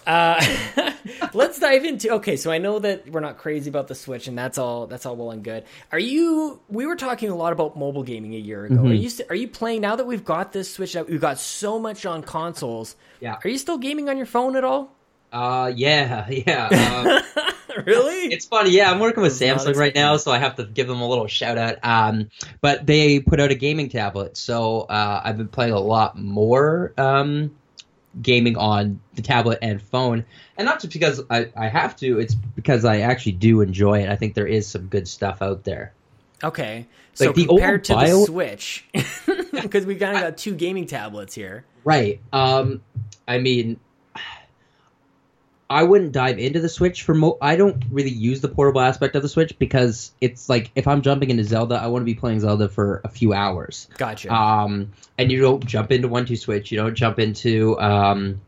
Uh, *laughs* let's dive into. Okay, so I know that we're not crazy about the Switch, and that's all. That's all well and good. Are you? We were talking a lot about mobile gaming a year ago. Are you? Are you playing now that we've got this Switch? out we've got so much on consoles. Yeah. Are you still gaming on your phone at all? Uh, yeah, *laughs* yeah. Uh, *laughs* really? It's funny, yeah. I'm working with Samsung right now, so I have to give them a little shout out. Um, but they put out a gaming tablet, so uh, I've been playing a lot more um, gaming on the tablet and phone, and not just because I, I have to. It's because I actually do enjoy it. I think there is some good stuff out there. Okay. So Like the compared to the Switch, *laughs* because we kind of got two gaming tablets here. Right. Um, I mean, I wouldn't dive into the Switch for mo. I don't really use the portable aspect of the Switch because it's like if I'm jumping into Zelda, I want to be playing Zelda for a few hours. Gotcha. Um, and you don't jump into one two switch. You don't jump into um,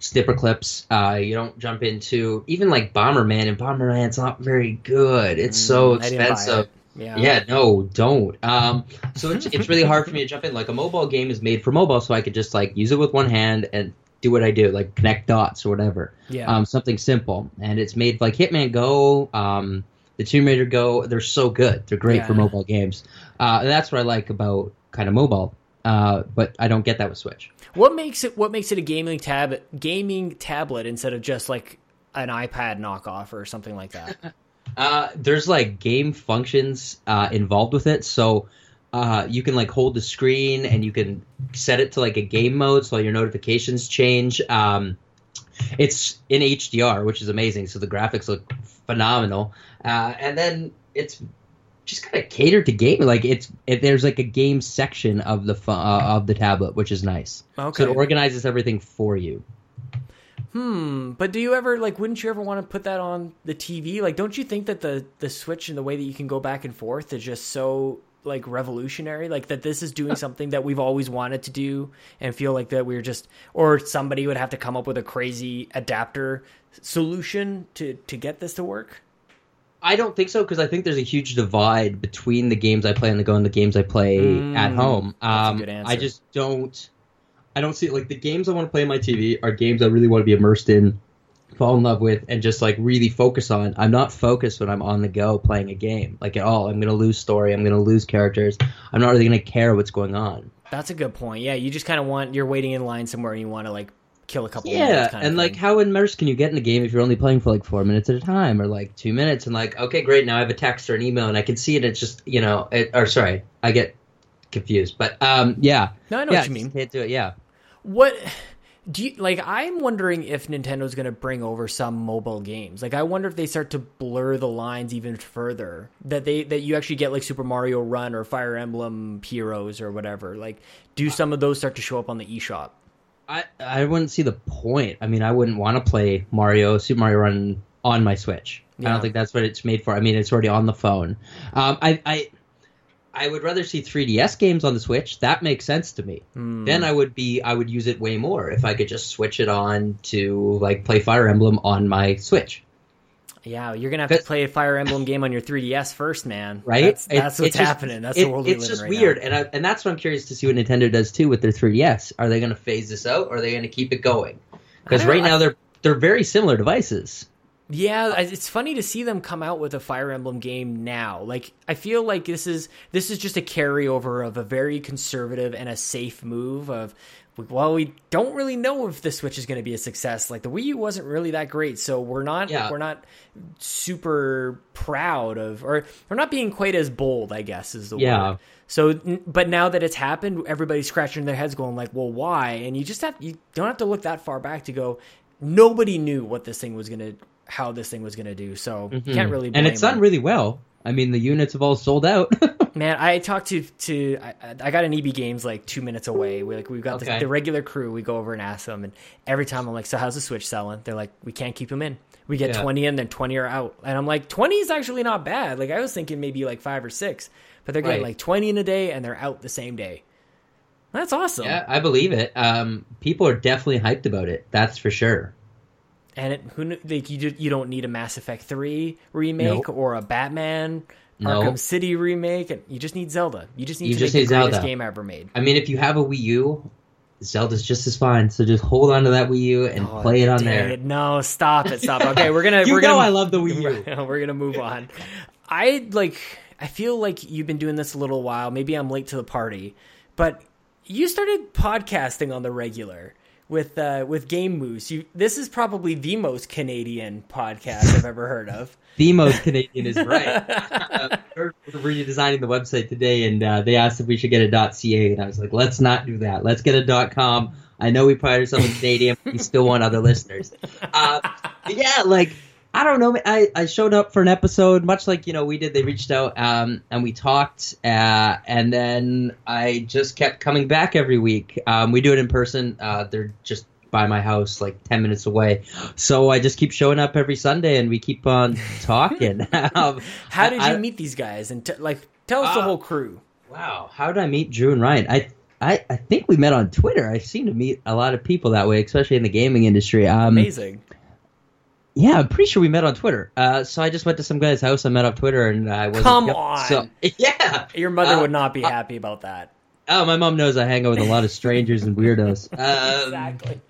Snipperclips. Uh, you don't jump into even like Bomberman. And Bomberman's not very good. It's so Mm, I expensive. Yeah. Yeah, no, don't. Um, so it's, it's really hard for me to jump in. Like a mobile game is made for mobile, so I could just like use it with one hand and do what I do, like connect dots or whatever. Yeah. Um, something simple, and it's made like Hitman Go, um, the Tomb Raider Go. They're so good. They're great for mobile games. Uh, and that's what I like about kind of mobile. Uh, but I don't get that with Switch. What makes it what makes it a gaming tab gaming tablet instead of just like an iPad knockoff or something like that? *laughs* Uh, there's like game functions uh, involved with it, so uh, you can like hold the screen and you can set it to like a game mode, so all your notifications change. Um, it's in HDR, which is amazing, so the graphics look phenomenal. Uh, and then it's just kind of catered to gaming. Like it's it, there's like a game section of the uh, of the tablet, which is nice. Okay. So it organizes everything for you. Hmm. But do you ever like? Wouldn't you ever want to put that on the TV? Like, don't you think that the the Switch and the way that you can go back and forth is just so like revolutionary? Like that this is doing something that we've always wanted to do, and feel like that we're just or somebody would have to come up with a crazy adapter solution to to get this to work. I don't think so because I think there's a huge divide between the games I play on the go and the games I play Mm, at home. Um. I just don't. I don't see like the games I want to play on my TV are games I really want to be immersed in, fall in love with, and just like really focus on. I'm not focused when I'm on the go playing a game like at all. I'm gonna lose story. I'm gonna lose characters. I'm not really gonna care what's going on. That's a good point. Yeah, you just kind of want you're waiting in line somewhere and you want to like kill a couple. Yeah, and like how immersed can you get in the game if you're only playing for like four minutes at a time or like two minutes and like okay great now I have a text or an email and I can see it. It's just you know it, or sorry I get confused, but um yeah no, I know yeah what you mean. can't do it yeah. What do you like? I'm wondering if Nintendo's going to bring over some mobile games. Like, I wonder if they start to blur the lines even further. That they that you actually get like Super Mario Run or Fire Emblem Heroes or whatever. Like, do some of those start to show up on the eShop? I I wouldn't see the point. I mean, I wouldn't want to play Mario Super Mario Run on my Switch. I don't think that's what it's made for. I mean, it's already on the phone. Um, I I I would rather see 3DS games on the Switch. That makes sense to me. Hmm. Then I would be I would use it way more if I could just switch it on to like play Fire Emblem on my Switch. Yeah, you're gonna have to play a Fire Emblem game on your 3DS first, man. Right? That's, It- what's it's just- happening. That's it- the world we it's live just in right weird, now. and I, and that's what I'm curious to see what Nintendo does too with their 3DS. Are they going to phase this out, or are they going to keep it going? Because right know, now they're they're very similar devices. Yeah, it's funny to see them come out with a Fire Emblem game now. Like I feel like this is this is just a carryover of a very conservative and a safe move of well, we don't really know if the Switch is going to be a success. Like the Wii U wasn't really that great, so we're not Yeah. we're not super proud of or we're not being quite as bold, I guess is the Yeah. word. So, but now that it's happened, everybody's scratching their heads, going like, "Well, why?" And you just have you don't have to look that far back to go. Nobody knew what this thing was gonna, how this thing was gonna do. So you can't really. Blame Mm-hmm. and it's done really well. I mean, the units have all sold out. *laughs* Man, I talked to to I, I got an EB Games like two minutes away. We like we've got Okay. the, the regular crew. We go over and ask them, and every time I'm like, "So how's the Switch selling?" They're like, "We can't keep them in. We get Yeah. 20 in, then 20 are out." And I'm like, "20 is actually not bad. Like I was thinking maybe like five or six, but they're getting Right. like 20 in a day, and they're out the same day. That's awesome. yeah, I believe it. Um, people are definitely hyped about it. That's for sure. And it, who like you do, you don't need a Mass Effect 3 remake Nope. or a Batman Nope. Arkham City remake. And you just need Zelda. You just need You to just make the need greatest Zelda. game ever made. I mean, if you have a Wii U, Zelda's just as fine. So just hold on to that Wii U and oh, play it on there. it. No, stop it, stop. it. Okay, we're gonna *laughs* You we're know gonna I love the Wii U. *laughs* we're gonna move on. I like. I feel like you've been doing this a little while. Maybe I'm late to the party, but you started podcasting on the regular with uh, with Game Moose. You this is probably the most Canadian podcast I've ever heard of. *laughs* The most Canadian is right. *laughs* uh, we're redesigning the website today, and uh, they asked if we should get a .ca, and I was like, let's not do that. Let's get a .com. I know we pride ourselves in Canadian, but we still want other listeners. Uh, yeah, like I don't know. I, I showed up for an episode, much like you know we did. They reached out um, and we talked, uh, and then I just kept coming back every week. Um, we do it in person. Uh, they're just by my house, like ten minutes away. So I just keep showing up every Sunday, and we keep on *laughs* talking. *laughs* um, How did you I- meet these guys? And t- like, tell us the Uh, whole crew. Wow, how did I meet Drew and Ryan? I, I, I think we met on Twitter. I seem to meet a lot of people that way, especially in the gaming industry. Um, Amazing. Yeah, I'm pretty sure we met on Twitter. Uh, so I just went to some guy's house. I met on Twitter, and I was Come on. So *laughs* yeah. Your mother uh, would not be uh, happy about that. Oh, my mom knows I hang out with a lot of strangers and weirdos. *laughs* Um, exactly.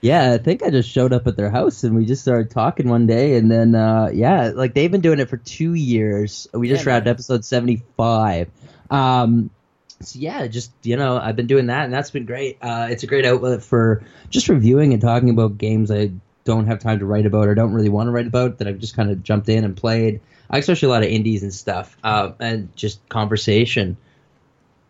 Yeah, I think I just showed up at their house and we just started talking one day, and then uh, yeah, like they've been doing it for two years. We just Yeah, wrapped man. episode seventy five. Um, so yeah, just you know, I've been doing that, and that's been great. Uh, it's a great outlet for just reviewing and talking about games I don't have time to write about or don't really want to write about that I've just kind of jumped in and played. I especially a lot of indies and stuff, uh, and just conversation.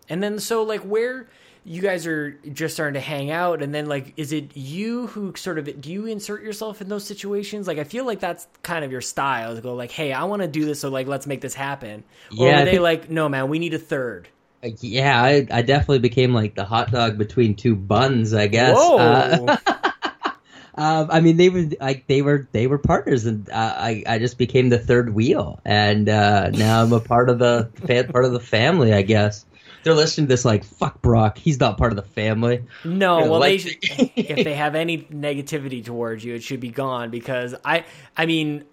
And then so like where you guys are just starting to hang out and then like is it you who sort of do you insert yourself in those situations? Like I feel like that's kind of your style to go like, "Hey, I want to do this so like let's make this happen." Or Yeah, were they think- like, "No, man, we need a third. Like, yeah, I, I definitely became like the hot dog between two buns, I guess. Whoa. Uh, *laughs* Um, I mean, they were like they were they were partners, and uh, I I just became the third wheel, and uh, now I'm a part of the part of the family, I guess. They're listening to this like fuck Brock. He's not part of the family. No, well, they like- should, *laughs* if they have any negativity towards you, it should be gone because I, I mean,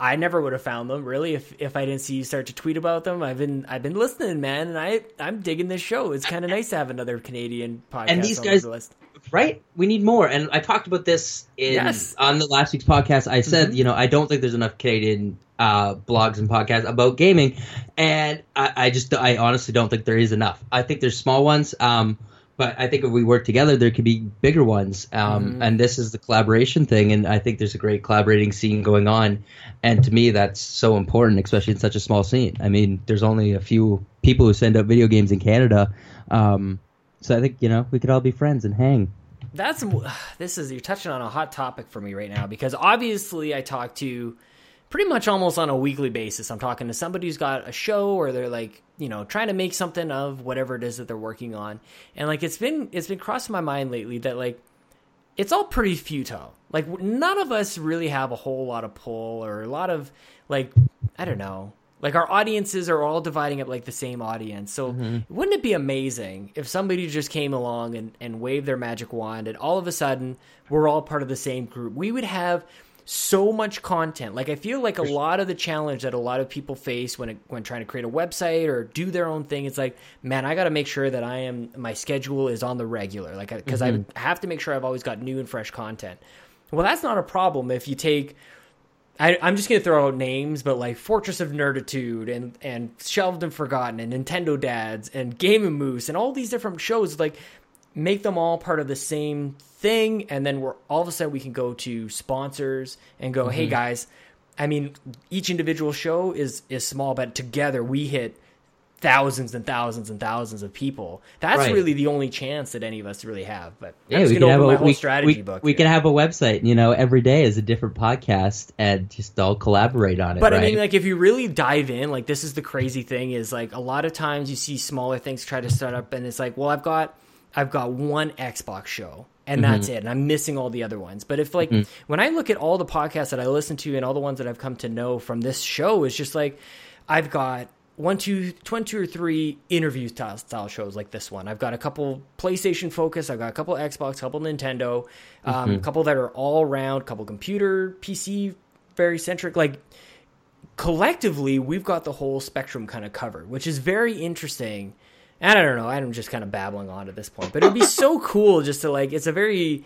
I never would have found them really if if I didn't see you start to tweet about them. I've been I've been listening, man, and I I'm digging this show. It's kind of nice to have another Canadian podcast. And these on guys- the list. Right? We need more. And I talked about this in Yes. on the last week's podcast. I said, Mhm. you know, I don't think there's enough Canadian uh, blogs and podcasts about gaming, and I, I just, I honestly don't think there is enough. I think there's small ones, um, but I think if we work together, there could be bigger ones. Um, Mhm. And this is the collaboration thing, and I think there's a great collaborating scene going on. And to me, that's so important, especially in such a small scene. I mean, there's only a few people who send out video games in Canada. Um, so I think you know we could all be friends and hang. That's *sighs* this is you're touching on a hot topic for me right now because obviously I talk to pretty much almost on a weekly basis. I'm talking to somebody who's got a show or they're like, you know, trying to make something of whatever it is that they're working on. And like it's been it's been crossing my mind lately that like it's all pretty futile. Like none of us really have a whole lot of pull or a lot of like I don't know. Like our audiences are all dividing up like the same audience. So mm-hmm. wouldn't it be amazing if somebody just came along and, and waved their magic wand and all of a sudden we're all part of the same group? We would have so much content. Like I feel like a lot of the challenge that a lot of people face when it, when trying to create a website or do their own thing, it's like, man, I got to make sure that I am my schedule is on the regular, like because I mm-hmm. have to make sure I've always got new and fresh content. Well, that's not a problem if you take. I, I'm just gonna throw out names, but like Fortress of Nerditude and and Shelved and Forgotten and Nintendo Dads and Game and Moose and all these different shows, like make them all part of the same thing, and then we're all of a sudden we can go to sponsors and go, hey mm-hmm. guys, I mean each individual show is is small, but together we hit thousands and thousands and thousands of people. That's Right. really the only chance that any of us really have. But Yeah, we gonna have a we, strategy we, book. we here. could have a website. You know, every day is a different podcast, and just all collaborate on it. But right? I mean, like, if you really dive in, like, this is the crazy thing is like a lot of times you see smaller things try to start up, and it's like, well, I've got, I've got one Xbox show, and Mm-hmm. that's it, and I'm missing all the other ones. But if like when I look at all the podcasts that I listen to and all the ones that I've come to know from this show, it's just like I've got one, two, one, two or three interview style, style shows like this one. I've got a couple PlayStation focus. I've got a couple Xbox, a couple Nintendo, um, a couple that are all around, a couple computer, PC, very centric. Like collectively, we've got the whole spectrum kind of covered, which is very interesting. And I don't know, I'm just kind of babbling on at this point, but it'd be so *laughs* cool just to like. It's a very,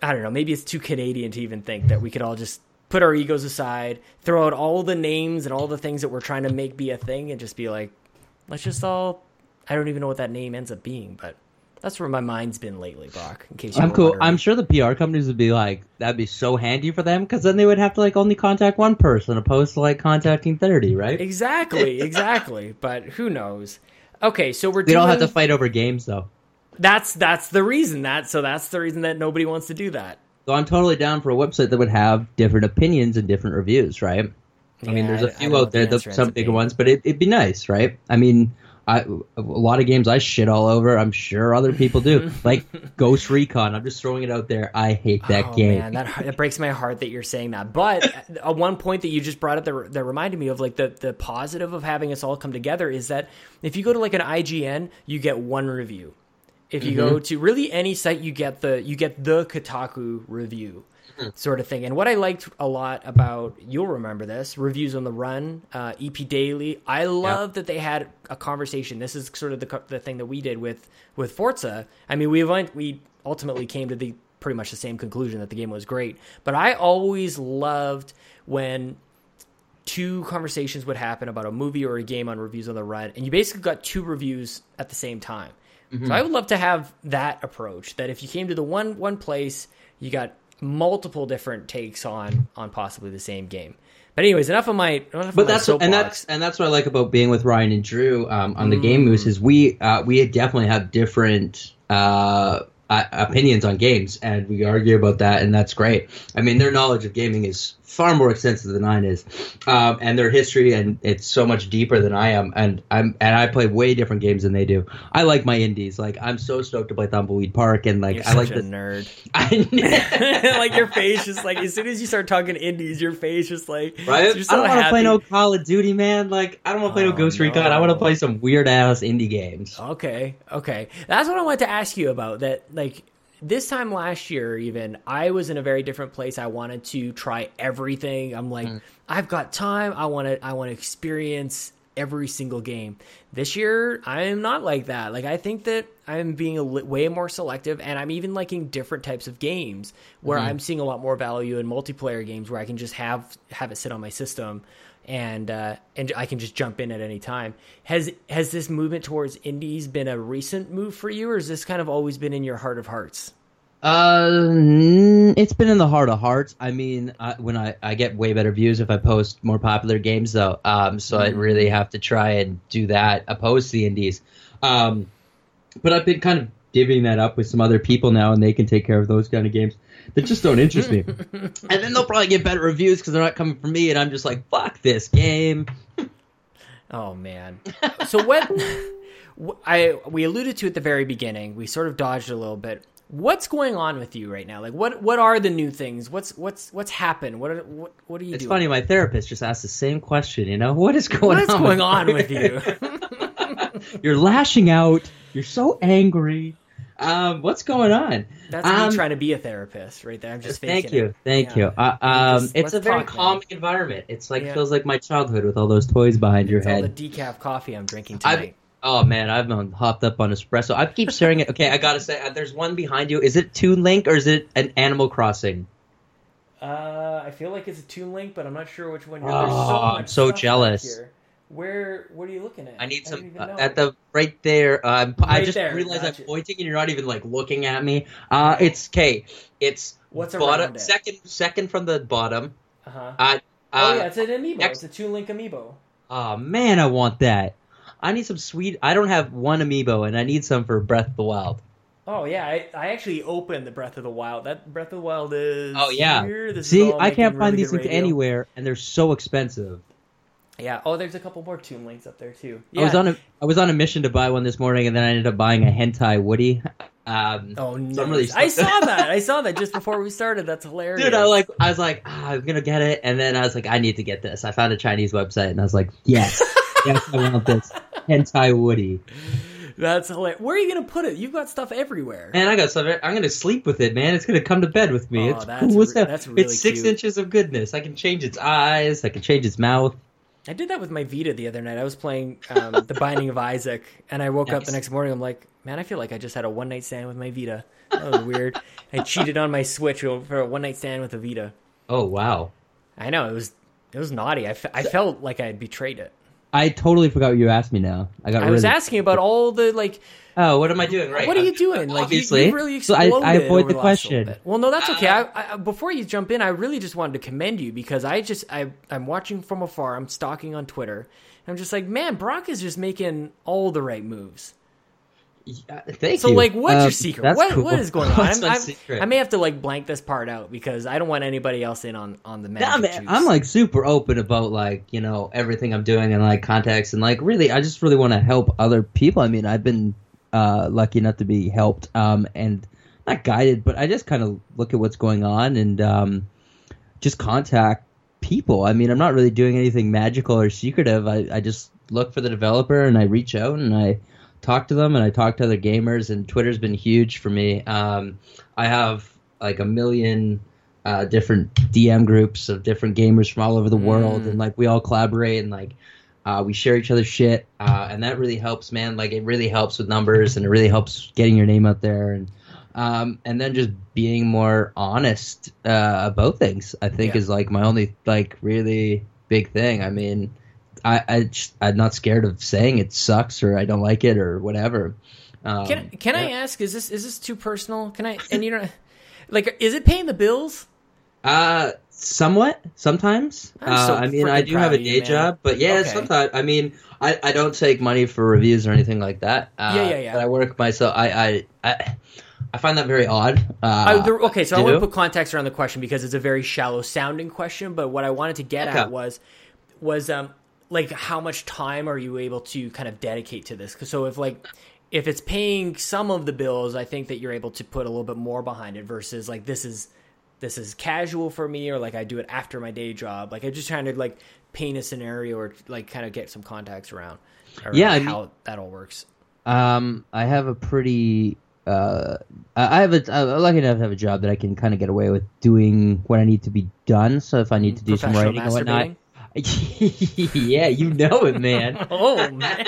I don't know, maybe it's too Canadian to even think that we could all just put our egos aside, throw out all the names and all the things that we're trying to make be a thing, and just be like, let's just all. I don't even know what that name ends up being, but that's where my mind's been lately, Brock. In case I'm cool. wondering. I'm sure the PR companies would be like, that'd be so handy for them because then they would have to like only contact one person opposed to like contacting thirty, right? Exactly, *laughs* exactly. but who knows? Okay, so we're They don't have to fight over games though. That's that's the reason that so that's the reason that nobody wants to do that. So I'm totally down for a website that would have different opinions and different reviews, right? I mean, there's a few out there, the, some bigger ones, but it, it'd be nice, right? I mean, I, a lot of games I shit all over. I'm sure other people do. *laughs* like Ghost Recon. I'm just throwing it out there. I hate that oh game. man, that that breaks my heart that you're saying that. But *laughs* one point that you just brought up that, that reminded me of like the the positive of having us all come together is that if you go to like an IGN, you get one review. If you Mm-hmm. go to really any site, you get the you get the Kotaku review. Mm-hmm. Sort of thing, and what I liked a lot about you'll remember this reviews on the run, uh, EP Daily. I love that they had a conversation. This is sort of the the thing that we did with with Forza. I mean, we went, we ultimately came to the pretty much the same conclusion that the game was great. But I always loved when two conversations would happen about a movie or a game on reviews on the run, and you basically got two reviews at the same time. So I would love to have that approach. That if you came to the one one place, you got multiple different takes on on possibly the same game. But anyways, enough of my. Enough of But my that's and that's and that's what I like about being with Ryan and Drew um, on the Mm. Game Moose is we uh, we definitely have different uh, uh, opinions on games, and we argue about that, and that's great. I mean, their knowledge of gaming is far more extensive than mine is, um, and their history, and it's so much deeper than I am, and I'm and I play way different games than they do. I like my indies, like I'm so stoked to play Thimbleweed Park, and like You're I like the nerd. *laughs* I, *laughs* *laughs* like your face just like as soon as you start talking indies, your face just like Right? So I don't want to play no Call of Duty, man. Like, I don't want to play no Oh, Ghost Recon. I want to play some weird ass indie games. Okay, okay. That's what I wanted to ask you about. That like this time last year, even I was in a very different place. I wanted to try everything. I'm like, hmm. I've got time. I want to. I want to experience every single game. This year, I am not like that. Like I think that I'm being a li- way more selective, and I'm even liking different types of games where hmm. I'm seeing a lot more value in multiplayer games where I can just have have it sit on my system and uh, and I can just jump in at any time. Has has this movement towards indies been a recent move for you, or has this kind of always been in your heart of hearts? Uh, it's been in the heart of hearts. I mean, I, when I, I get way better views if I post more popular games, though. Um, so I really have to try and do that opposed to the indies. Um, but I've been kind of divvying that up with some other people now, and they can take care of those kind of games that just don't interest me. *laughs* and then they'll probably get better reviews because they're not coming from me, and I'm just like, fuck this game. *laughs* Oh man. So what *laughs* I we alluded to at the very beginning, we sort of dodged a little bit. What's going on with you right now? Like what what are the new things? What's what's what's happened? What are, what what are you It's doing? funny, my therapist just asked the same question. You know, what is going What is on? going on with you? You're lashing out. You're so angry. Um, what's going on? That's Um, me trying to be a therapist right there. I'm just faking Thank you, it. thank Yeah. you. Uh, um, Just- it's a very talk, man. calming environment. It's like Yeah. feels like my childhood with all those toys behind your It's all the head. decaf coffee I'm drinking I've- tonight. Oh man, I've been hopped up on espresso. I keep staring at. Okay, I gotta say, uh, there's one behind you. Is it Toon Link or is it an Animal Crossing? Uh, I feel like it's a Toon Link, but I'm not sure which one. Oh, so I'm so jealous. here. Where? What are you looking at? I need don't some uh, at the right there. Um, I just there, realized gotcha. I'm pointing and you're not even like looking at me. Uh, it's okay. It's What's bottom it? second second from the bottom. Uh-huh. Uh, oh uh, yeah, it's an amiibo. next- It's a Toon Link amiibo. Oh man, I want that. I need some sweet. I don't have one amiibo, and I need some for Breath of the Wild. Oh yeah, I, I actually opened the Breath of the Wild. That Breath of the Wild is. Oh, yeah. Here. See, I can't find really these things radio. anywhere, and they're so expensive. Yeah. Oh, there's a couple more Toon Links up there too. I was on a I was on a mission to buy one this morning, and then I ended up buying a hentai Woody. Um, Oh no! So really I saw that. I *laughs* saw that just before we started. That's hilarious. dude, I like I was like ah, I'm gonna get it, and then I was like I need to get this. I found a Chinese website, and I was like yes, *laughs* yes, I want this hentai Woody. That's hilarious. Where are you gonna put it? You've got stuff everywhere. Man, I got something. I'm gonna sleep with it, man. It's gonna come to bed with me. Oh, it's that's cool re- that's really It's six cute. inches of goodness. I can change its eyes. I can change its mouth. I did that with my Vita the other night. I was playing um, The Binding of Isaac, and I woke up the next morning. I'm like, man, I feel like I just had a one night stand with my Vita. That was weird. I cheated on my Switch for a one night stand with a Vita. Oh wow. I know it was it was naughty. I, I felt like I had betrayed it. I totally forgot what you asked me now. I got I was asking about all the like. Oh, what am I doing right? What are you doing? Like, obviously. you, you really So I- I avoid the little question. Well, no, that's okay. Uh, I, I, before you jump in, I really just wanted to commend you because I just I I'm watching from afar. I'm stalking on Twitter. I'm just like, man, Brock is just making all the right moves. Yeah, thank So, you. like, what's Um, your secret? What cool. what is going on? *laughs* I'm, I'm- I may have to like blank this part out because I don't want anybody else in on on the magic juice. I'm like super open about like you know everything I'm doing and like context and like really I just really want to help other people. I mean I've been uh, lucky enough to be helped um, and not guided, but I just kind of look at what's going on and um, just contact people. I mean I'm not really doing anything magical or secretive. I, I just look for the developer and I reach out and I talk to them and I talk to other gamers and Twitter's been huge for me. Um, I have like a million uh, different DM groups of different gamers from all over the world, Mm. and like we all collaborate and like uh, we share each other's shit, uh, and that really helps, man. Like it really helps with numbers, and it really helps getting your name out there, and um, and then just being more honest uh, about things. I think Yeah. is like my only like really big thing. I mean, I, I just, I'm not scared of saying it sucks or I don't like it or whatever. Um, Can can I ask? Is this is this too personal? Can I? And you know, *laughs* like, is it paying the bills? Uh, somewhat. Sometimes. I'm uh, I mean, I do have a of you, day job, but yeah, Okay. sometimes. I mean, I, I don't take money for reviews or anything like that. Uh, Yeah, yeah, yeah. But I work myself. I I. I I find that very odd. Uh, I, the, okay, so I want to put context around the question because it's a very shallow sounding question. But what I wanted to get Okay. at was was um like how much time are you able to kind of dedicate to this? So if like if it's paying some of the bills, I think that you're able to put a little bit more behind it versus like this is this is casual for me or like I do it after my day job. Like I'm just trying to like paint a scenario or like kind of get some contacts around, around Yeah, I mean- how that all works. Um, I have a pretty. Uh, I have a. I'm lucky enough to have a job that I can kind of get away with doing what I need to be done. So if I need to do some writing and whatnot? *laughs* yeah, you know it, man. *laughs* Oh man.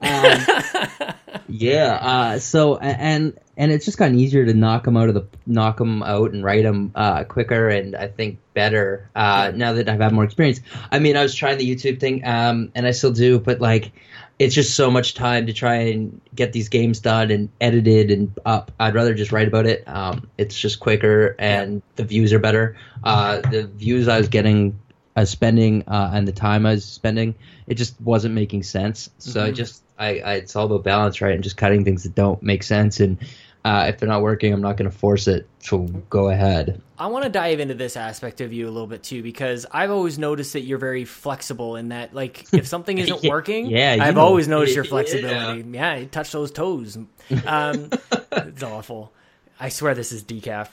um, yeah. Uh, so and and it's just gotten easier to knock them out of the knock them out and write them uh, quicker and I think better uh, now that I've had more experience. I mean, I was trying the YouTube thing, um, and I still do, but like. It's just so much time to try and get these games done and edited and up. I'd rather just write about it. Um, it's just quicker and the views are better. Uh, the views I was getting, I was spending, uh, and the time I was spending, it just wasn't making sense. So I Mhm. just, I, I, it's all about balance, right? And just cutting things that don't make sense. And uh, if they're not working, I'm not going to force it to go ahead. I want to dive into this aspect of you a little bit too because I've always noticed that you're very flexible in that like if something *laughs* isn't Yeah, working, yeah, I've know. always noticed your *laughs* Yeah. flexibility. Yeah, you touch those toes. *laughs* Um, it's awful. I swear this is decaf.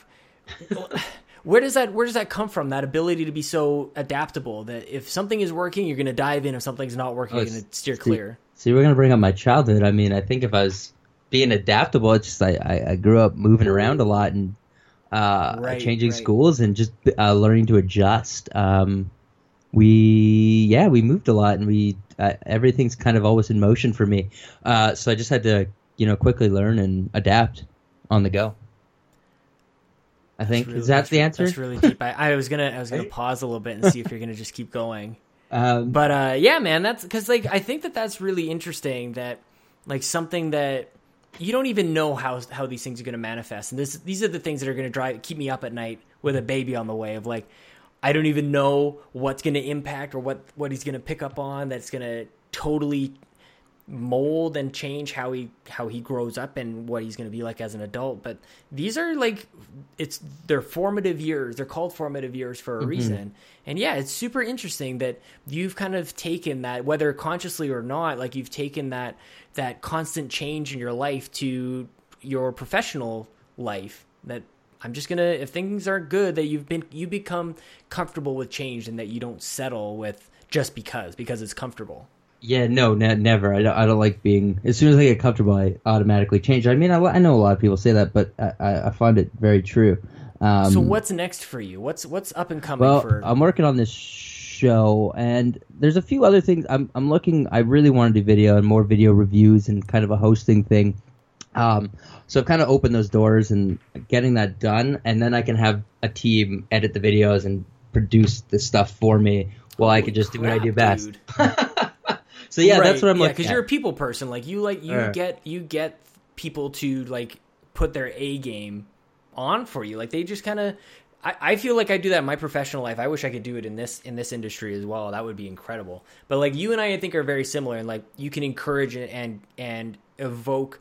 Where does that where does that come from? That ability to be so adaptable that if something is working, you're going to dive in. If something's not working, Oh, you're going to steer see- clear. See, we're going to bring up my childhood. I mean, I think if I was being adaptable, it's just I, I, I grew up moving around a lot and uh, Right, changing right. schools and just uh, learning to adjust. Um, we yeah we moved a lot and we uh, everything's kind of always in motion for me uh, so i just had to you know quickly learn and adapt on the go i think Really- is that that's the answer That's really deep. I, I was gonna I was gonna *laughs* pause a little bit and see if you're gonna just keep going. *laughs* um, But uh, yeah, man, that's because like I think that that's really interesting. That like something that you don't even know how how these things are going to manifest, and this these are the things that are going to drive keep me up at night with a baby on the way. Of like, I don't even know what's going to impact or what what he's going to pick up on. That's going to totally mold and change how he how he grows up and what he's going to be like as an adult but these are like it's they're formative years they're called formative years for a mm-hmm. reason. And yeah it's super interesting that you've kind of taken that whether consciously or not like you've taken that that constant change in your life to your professional life that I'm just gonna if things aren't good that you've been you become comfortable with change and that you don't settle with just because because it's comfortable Yeah, no, ne- never. I don't, I don't like being. As soon as I get comfortable, I automatically change. I mean, I, I know a lot of people say that, but I, I, find it very true. Um, So what's next for you? What's what's up and coming well, for? I'm working on this show, and there's a few other things. I'm, I'm looking. I really want to do video and more video reviews and kind of a hosting thing. Um, so I've kind of opened those doors and getting that done, and then I can have a team edit the videos and produce the stuff for me, while I can just do what I do Crap, best. *laughs* So yeah, Right, that's what I'm like. yeah, looking at. you're a people person. Like you like you Yeah. get you get people to like put their A game on for you. Like they just kind of. I, I feel like I do that in my professional life. I wish I could do it in this in this industry as well. That would be incredible. But like you and I, I think are very similar, and like you can encourage and and, and evoke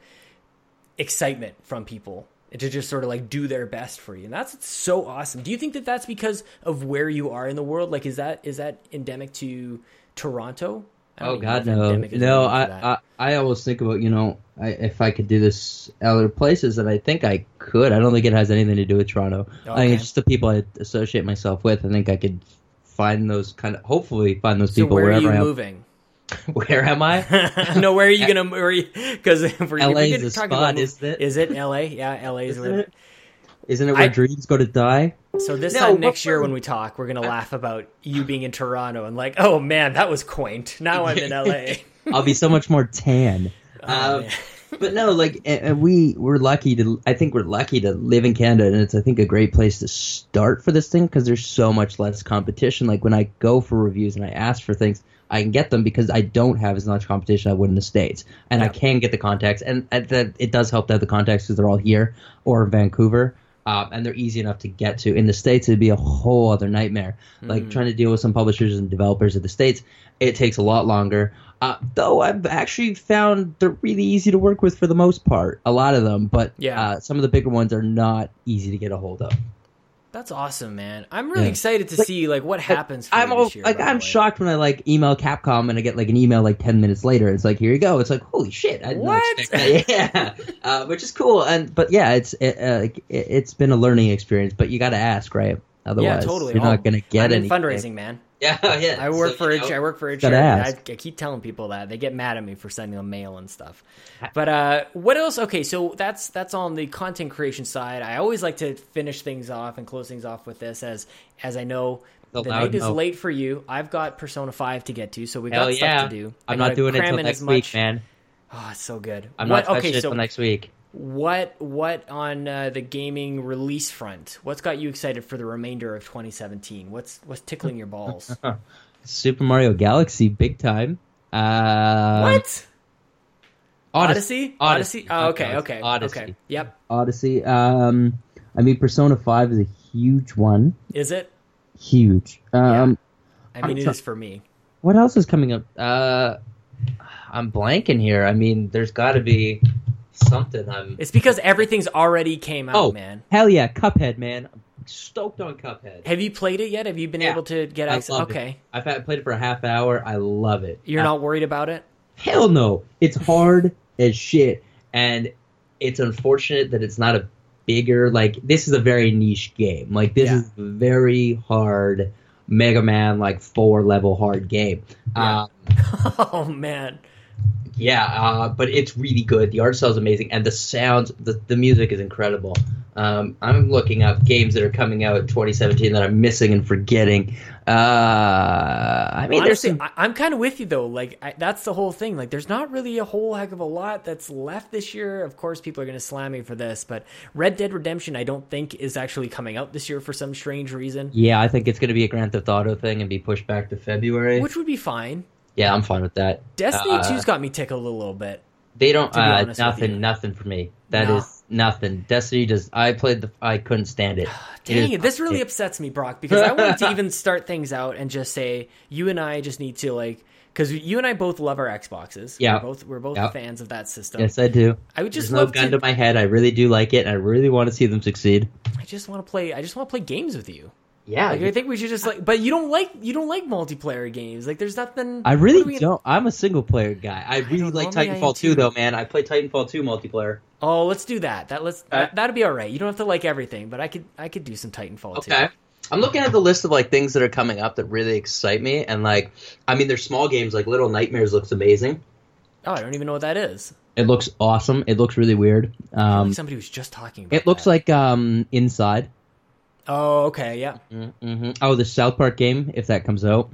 excitement from people to just sort of like do their best for you and that's so awesome do you think that that's because of where you are in the world like is that is that endemic to toronto Oh God, no, no. I. I I always think about you know I, if I could do this other places, and I think I could. I don't think it has anything to do with Toronto. I think it's just the people I associate myself with. I think I could find those kind of hopefully find those so people where are wherever you I moving *laughs* Where am I? *laughs* no where are you gonna where because if *laughs* we're, if LA we're is the spot, about isn't it? is it la yeah la is where it? Isn't it where I- dreams go to die? so this No, time next year when we talk we're gonna laugh about you being in toronto and like oh man that was quaint now i'm in la *laughs* I'll be so much more tan. *laughs* Oh, Um, but no, like and- and we we're lucky to. I think we're lucky to live in Canada, and it's I think a great place to start for this thing because there's so much less competition. Like when I go for reviews and I ask for things, I can get them because I don't have as much competition I would in the states, and I can get the contacts, and, and that it does help to have the contacts because they're all here or in Vancouver. Um, and they're easy enough to get to. In the states, it'd be a whole other nightmare. Like Mm. trying to deal with some publishers and developers of the states, it takes a lot longer. Uh, though I've actually found they're really easy to work with for the most part. A lot of them, but Yeah. uh, some of the bigger ones are not easy to get a hold of. That's awesome, man. I'm really Yeah. excited to Like- see like what happens. For I'm you all, this year, like I'm shocked when I like email Capcom and I get like an email like ten minutes later. It's like here you go. It's like holy shit. I What? Not expect that. *laughs* Yeah, uh, which is cool. And but yeah, it's it, uh, it, it's been a learning experience. But you got to ask, right? Otherwise, Yeah, totally. you're not gonna get any fundraising, man. *laughs* Yeah, yeah. I work So, for a, know, I work for a gotta charity. I, I keep telling people that they get mad at me for sending them mail and stuff. But uh, what else? Okay, so that's that's on the content creation side. I always like to finish things off and close things off with this, as as I know The the loud night is no. late for you. I've got Persona Five to get to, so we Hell got yeah. stuff to do. I I'm not doing it until next week, much- man. Oh, it's so good. I'm What- not touching okay, it so until next week. What what on uh, the gaming release front? What's got you excited for the remainder of 2017? What's what's tickling your balls? *laughs* Super Mario Galaxy, big time. Uh, what? Odyssey. Odyssey? Odyssey? Oh, okay, okay, Odyssey. okay. Yep. Odyssey. Um, I mean, Persona Five is a huge one. Is it? Huge. Um, I mean, I'm it so- is for me. What else is coming up? Uh, I'm blanking here. I mean, there's got to be something. I'm. It's because everything's already came out, Oh. man. Hell yeah, Cuphead, man! I'm stoked on Cuphead. Have you played it yet? Have you been Yeah. able to get I access? love it. Okay. I've had, played it for a half hour. I love it. You're Uh, not worried about it? Hell no! It's hard as shit, and it's unfortunate that it's not a bigger. Like this is a very niche game. Like this Yeah. is a very hard Mega Man like four level hard game. Yeah. Um, *laughs* oh man. Yeah, uh, but it's really good. The art style is amazing, and the sounds, the, the music is incredible. Um, I'm looking up games that are coming out in 2017 that I'm missing and forgetting. Uh, I mean, Honestly, there's some. I, I'm kind of with you though. Like I, that's the whole thing. Like there's not really a whole heck of a lot that's left this year. Of course, people are going to slam me for this, but Red Dead Redemption, I don't think is actually coming out this year for some strange reason, Yeah, I think it's going to be a Grand Theft Auto thing and be pushed back to February. which would be fine. Yeah, I'm fine with that. Destiny Uh, 2's got me tickled a little bit. They don't. Uh, honest with you. nothing. Nothing for me. That is No. nothing. Destiny does. I played the. I couldn't stand it. *sighs* Dang is- it, this really upsets me, Brock, because I wanted to *laughs* even start things out and just say you and I just need to like because you and I both love our Xboxes. Yeah. we're both we're both Yeah. fans of that system. Yes, I do. I would just There's no love gun to. to my head. I really do like it, and I really want to see them succeed. I just want to play. I just want to play games with you. Yeah, Like I think we should just like, but you don't like you don't like multiplayer games. Like there's nothing. I really do we- don't. I'm a single player guy. I really don't like know, maybe I am Titanfall 2 though, man. I play Titanfall 2 multiplayer. Oh, let's do that. That let's Uh, that, that'd be all right. You don't have to like everything, but I could I could do some Titanfall too. I'm looking at the list of like things that are coming up that really excite me, and like, I mean, there's small games like Little Nightmares looks amazing. Oh, I don't even know what that is. It looks awesome. It looks really weird. I feel Um, like somebody was just talking. about it looks that. like um Inside. Oh, okay, yeah. hmm Oh, the South Park game if that comes out.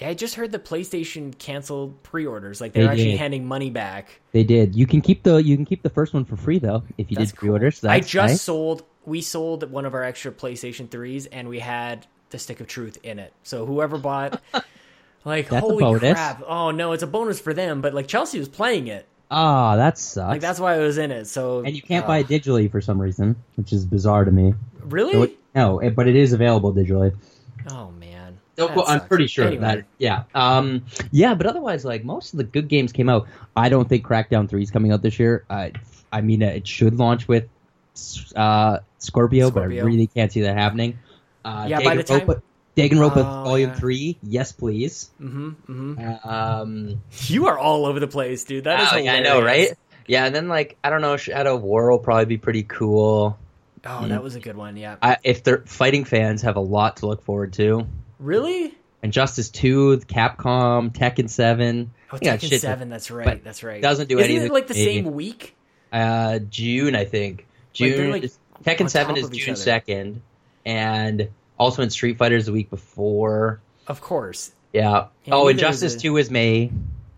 Yeah, I just heard the PlayStation canceled pre-orders. Like they're They actually did. handing money back. They did. You can keep the you can keep the first one for free though if you That's did pre-orders. I That's just nice. sold. We sold one of our extra PlayStation threes, and we had the Stick of Truth in it. So whoever bought, *laughs* like, That's holy crap! Oh no, it's a bonus for them. But like Chelsea was playing it. Ah, that sucks. Like that's why it was in it. So and you can't uh, buy it digitally for some reason, which is bizarre to me. Really? So it- no, it, but it is available digitally. oh man. No, well, I'm pretty sure Anyway. that. Yeah, um, yeah, but otherwise, like most of the good games came out. I don't think Crackdown Three is coming out this year. Uh, I mean, uh, it should launch with uh, Scorpio, but I really can't see that happening. Uh, Yeah, by the time- Danganronpa, Danganronpa Oh, Volume yeah. Three, yes, please. Mm-hmm, mm-hmm. Um, You are all over the place, dude. That is wow, yeah, I know, right? Yeah, and then like I don't know, Shadow of War will probably be pretty cool. Oh, that was a good one. Yeah. I, if they're fighting fans, have a lot to look forward to. Really? Injustice Two, Capcom, Tekken Seven. Oh, Tekken shit, Seven. That's right. That's right. doesn't do Isn't anything it like the same week? Uh, June, I think. June. like, on Tekken Seven is June second, and Ultimate Street Fighter is the week before. Of course. Yeah. Yeah, oh, Injustice is it. Two is May.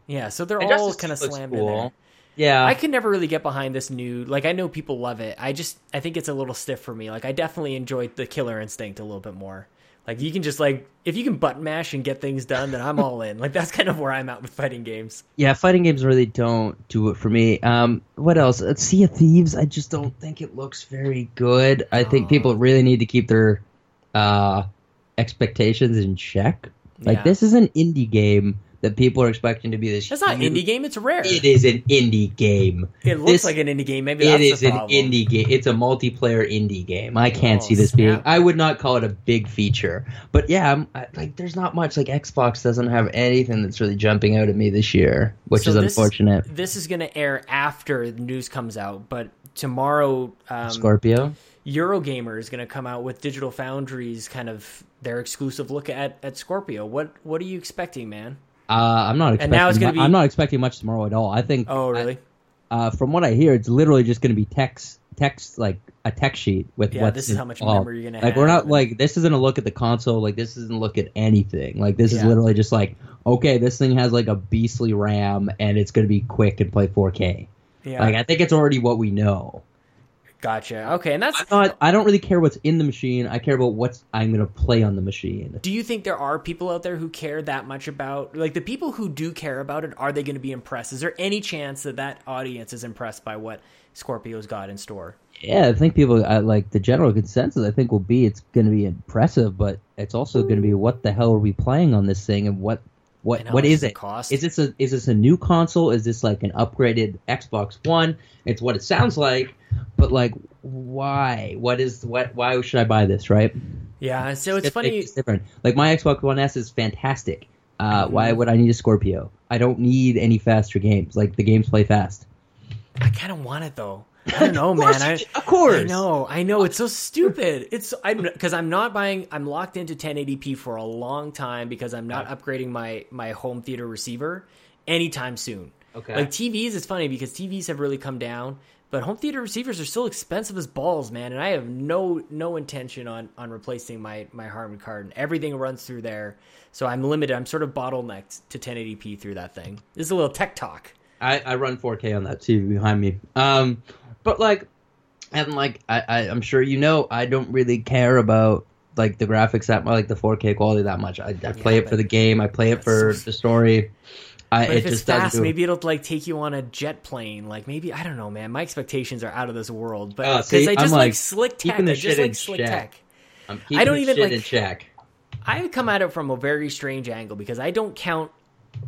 Yeah. So they're all kind of 2 looks slammed in there. Yeah. I could never really get behind this new. Like, I know people love it. I just, I think it's a little stiff for me. Like, I definitely enjoyed the Killer Instinct a little bit more. Like, you can just like, if you can button mash and get things done, then I'm all in. Like, that's kind of where I'm at with fighting games. yeah, fighting games really don't do it for me. Um, what else? Uh, Sea of Thieves. I just don't think it looks very good. I think people really need to keep their uh, expectations in check. Like Yeah. this is an indie game that people are expecting to be this. That's not an indie game. It's rare. It is an indie game. It looks This- like an indie game. Maybe It that's is an indie game. It's a multiplayer indie game. I can't Oh, see this being. I would not call it a big feature. But yeah, I'm, I, like there's not much. Like Xbox doesn't have anything that's really jumping out at me this year, which So is this- unfortunate. This is going to air after the news comes out, but tomorrow, um, Scorpio. Eurogamer is going to come out with Digital Foundry's kind of their exclusive look at, at Scorpio. What what are you expecting, man? Uh, I'm not expecting. and now it's gonna mu- be- I'm not expecting much tomorrow at all. I think. Oh, really? Uh, from what I hear, it's literally just going to be text, text like a text sheet with Yeah, this is how much involved. memory you're gonna Like we're not like this isn't a look at the console. Like this isn't a look at anything. Like this is literally just like okay, this thing has like a beastly RAM and it's going to be quick and play 4K. yeah, Like I think it's already what we know. Gotcha. Okay, and that's. Not, I don't really care what's in the machine. I care about what's I'm going to play on the machine. Do you think there are people out there who care that much about, like the people who do care about it? Are they going to be impressed? Is there any chance that that audience is impressed by what Scorpio's got in store? Yeah, I think people uh, like the general consensus. I think will be it's going to be impressive, but it's also going to be what the hell are we playing on this thing and what what And how what is it? cost? Is this a is this a new console? Is this like an upgraded Xbox One? It's what it sounds like, but like why? What is what? Why should I buy this? Right? Yeah, so it's funny. It's different. Like my Xbox One S is fantastic. Uh, Mm-hmm. Why would I need a Scorpio? I don't need any faster games. Like the games play fast. I kind of want it though. I don't know, *laughs* man. I. Of course. I know. I know. It's so stupid. It's I'm because I'm not buying. I'm locked into 1080p for a long time because I'm not upgrading my my home theater receiver anytime soon. Okay. Like TVs, it's funny because TVs have really come down, but home theater receivers are still expensive as balls, man. And I have no no intention on on replacing my my Harman Kardon. Everything runs through there, so I'm limited. I'm sort of bottlenecked to 1080p through that thing. This is a little tech talk. I, I run 4K on that TV behind me. Um, but like, and like I, I I'm sure you know, I don't really care about like the graphics that like the 4K quality that much. I, I play it for the game. I play it for the story. I, But it if it's just doesn't fast, do maybe it'll like take you on a jet plane. Like maybe I don't know, man. My expectations are out of this world. But Oh, because see, I just like, like, slick tech. I just like slick check. tech. I'm keeping I don't even, shit like- in check. I come at it from a very strange angle because I don't count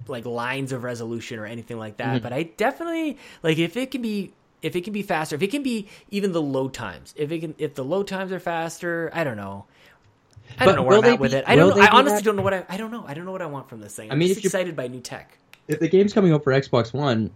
like lines of resolution or anything like that. Mm-hmm. But I definitely like if it can be if it can be faster, if it can be even the load times, if it can if the load times are faster, I don't know. I But don't know where I'm at with it. I don't know. I honestly that- don't know what I I don't know. I don't know what I want from this thing. I'm I mean, just excited by new tech. If the game's coming out for Xbox One,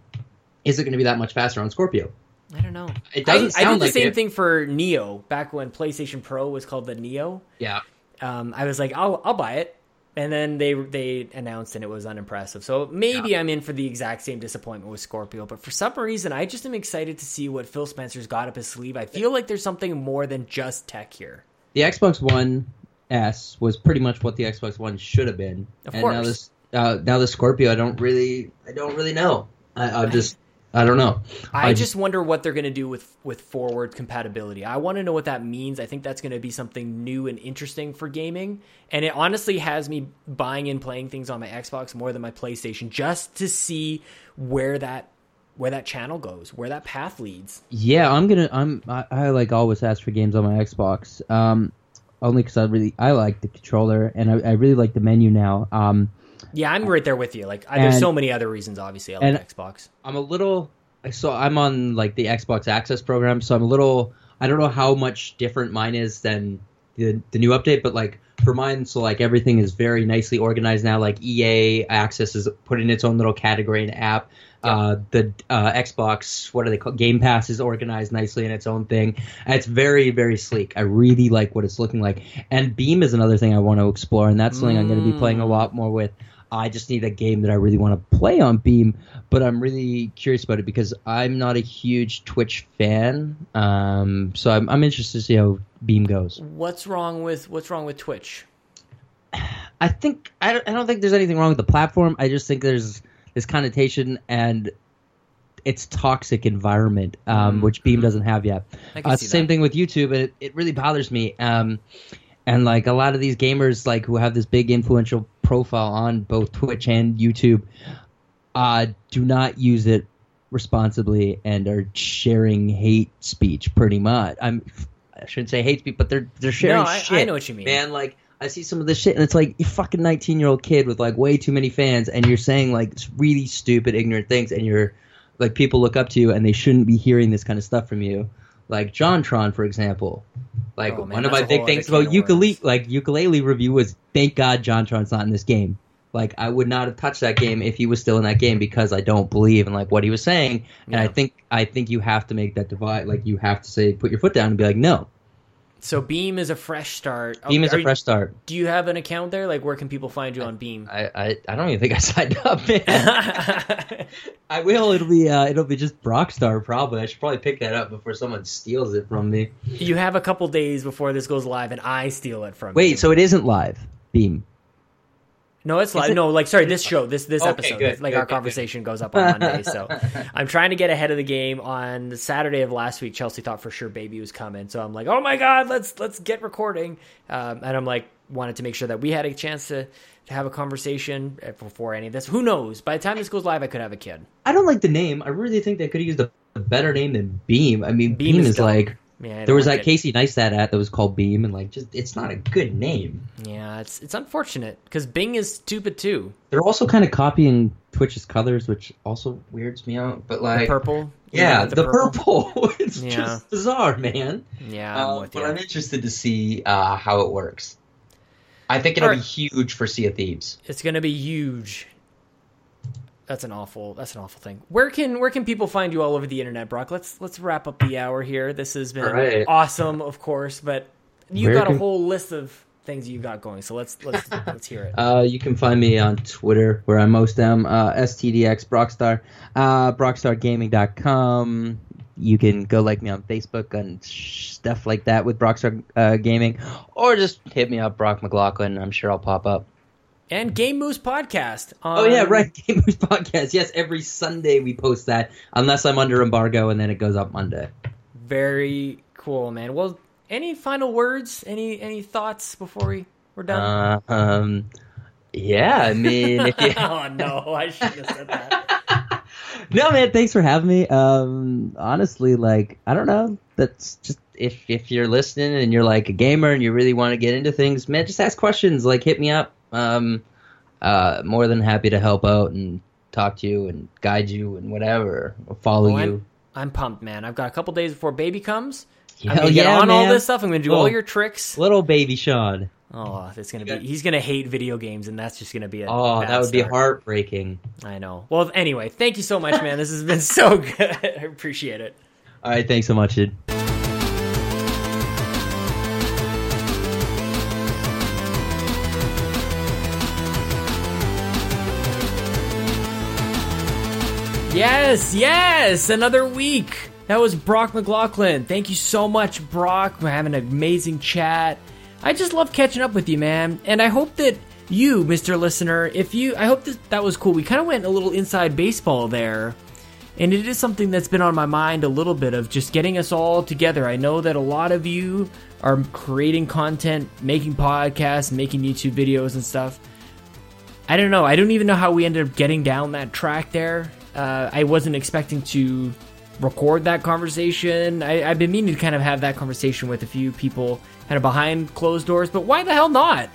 is it going to be that much faster on Scorpio? I don't know. It doesn't I, I sound did the like same it. thing for Neo back when PlayStation Pro was called the Neo. Yeah. Um, I was like, I'll I'll buy it, and then they they announced and it was unimpressive. So maybe I'm in for the exact same disappointment with Scorpio. But for some reason, I just am excited to see what Phil Spencer's got up his sleeve. I feel like there's something more than just tech here. the Xbox One S was pretty much what the Xbox One should have been. Of and course. now this uh, now the Scorpio, I don't really, I don't really know. I, I just, I don't know. I, just wonder what they're going to do with with forward compatibility. I want to know what that means. I think that's going to be something new and interesting for gaming, and it honestly has me buying and playing things on my Xbox more than my PlayStation just to see where that where that channel goes, where that path leads. Yeah, I'm gonna. I'm. I, I like always ask for games on my Xbox. Um, only because I really I like the controller and I, I really like the menu now. Um, Yeah, I'm right there with you. Like, I, there's so many other reasons. Obviously, I like Xbox. I'm a little. I so I'm on like the Xbox Access program, so I'm a little. I don't know how much different mine is than the the new update, but like for mine, so like everything is very nicely organized now. Like EA Access is put in its own little category and app. Uh, the uh, Xbox, what are they called? Game Pass is organized nicely in its own thing. It's very, very sleek. I really like what it's looking like. And Beam is another thing I want to explore, and that's something I'm going to be playing a lot more with. I just need a game that I really want to play on Beam, but I'm really curious about it because I'm not a huge Twitch fan. Um, so I'm, I'm interested to see how Beam goes. What's wrong with what's wrong with Twitch? *sighs* I think I don't, I don't think there's anything wrong with the platform. I just think there's this connotation and its toxic environment, um, which Beam doesn't have yet. Uh, same that. thing with YouTube, it, it really bothers me. Um, and like a lot of these gamers, like who have this big influential profile on both Twitch and YouTube, uh, do not use it responsibly and are sharing hate speech pretty much. I'm I shouldn't say hate speech, but they're they're sharing I- I shit. know what you mean. man. Like I see some of this shit, and it's like you fucking nineteen year old kid with like way too many fans, and you're saying like really stupid, ignorant things, and you're like people look up to you, and they shouldn't be hearing this kind of stuff from you. Like JonTron, for example. Like Oh, man, one of my big things about Yooka-Laylee, worms. like Yooka-Laylee review was thank God JonTron's not in this game. Like I would not have touched that game if he was still in that game because I don't believe in like what he was saying, and I think I think you have to make that divide. Like you have to say, put your foot down and be like, no. So Beam is a fresh start. Beam is are a fresh start. Do you have an account there? Like, where can people find you on Beam? I, I, I don't even think I *laughs* signed up, man. *laughs* I will. It'll be uh, it'll be just Brockstar probably. I should probably pick that up before someone steals it from me. you have a couple days before this goes live, and I steal it from you. Wait, so it isn't live, Beam. No, it's live. it- No, like sorry, this show, this this Okay, episode, good, like good, our good, conversation goes up on Monday. So *laughs* I'm trying to get ahead of the game. On the Saturday of last week, Chelsea thought for sure baby was coming, so I'm like, oh my god, let's let's get recording. Um, and I'm like, wanted to make sure that we had a chance to to have a conversation uh, before any of this. Who knows? By the time this goes live, I could have a kid. I don't like the name. I really think they could have used a, better name than Beam. I mean, Beam Beam, is is, like Yeah, there was like that it. Casey Neistat at that was called Beme, and like just it's not a good name. Yeah, it's it's unfortunate because Bing is stupid too. They're also kind of copying Twitch's colors, which also weirds me out. But The like, purple. yeah, with the, purple. *laughs* it's Yeah. just bizarre, man. Yeah, I'm Uh, but. I'm interested to see uh, how it works. I think it'll Alright. be huge for Sea of Thieves. It's gonna be huge. That's an awful. That's an awful thing. Where can where can people find you all over the internet, Brock? Let's let's wrap up the hour here. This has been right. awesome, of course, but you got a whole list of things you've got going. So let's let's let's hear it. *laughs* Uh, you can find me on Twitter, where I most am, uh, STDX Brockstar, uh, BrockstarGaming.com. You can go like me on Facebook and stuff like that with Brockstar uh, Gaming, or just hit me up, Brock McLaughlin. I'm sure I'll pop up. And Game Moose podcast. Oh yeah, right. *laughs* Game Moves Podcast. Yes, every Sunday we post that, unless I'm under embargo, and then it goes up Monday. Very cool, man. Well, any final words? Any any thoughts before we we're done? Uh, um, yeah, I mean, if you, *laughs* oh no, I shouldn't have said that. *laughs* no man, thanks for having me. Um, honestly, like I don't know. That's just if if you're listening and you're like a gamer and you really want to get into things, man, just ask questions. Like hit me up. Um, uh, more than happy to help out and talk to you and guide you and whatever, or follow Well, I'm- you. I'm pumped, man. I've got a couple days before baby comes. I'm gonna get yeah, on all this stuff. I'm gonna do all Oh. your tricks. Little baby Sean. Oh, that's gonna You be. He's gonna hate video games, and that's just gonna be a. Oh, bad that would be heartbreaking. I know. Well, anyway, thank you so much, man. This has been so *laughs* good. I appreciate it. All right, thanks so much, dude. Yes, yes, another week. That was Brock McLaughlin. Thank you so much, Brock. We're having an amazing chat. I just love catching up with you, man. And I hope that you, Mr. Listener, if you, I hope that that was cool. We kind of went a little inside baseball there. And it is something that's been on my mind a little bit of just getting us all together. I know that a lot of you are creating content, making podcasts, making YouTube videos and stuff. I don't know. I don't even know how we ended up getting down that track there. Uh, I wasn't expecting to record that conversation. I, I've been meaning to kind of have that conversation with a few people kind of behind closed doors, but why the hell not?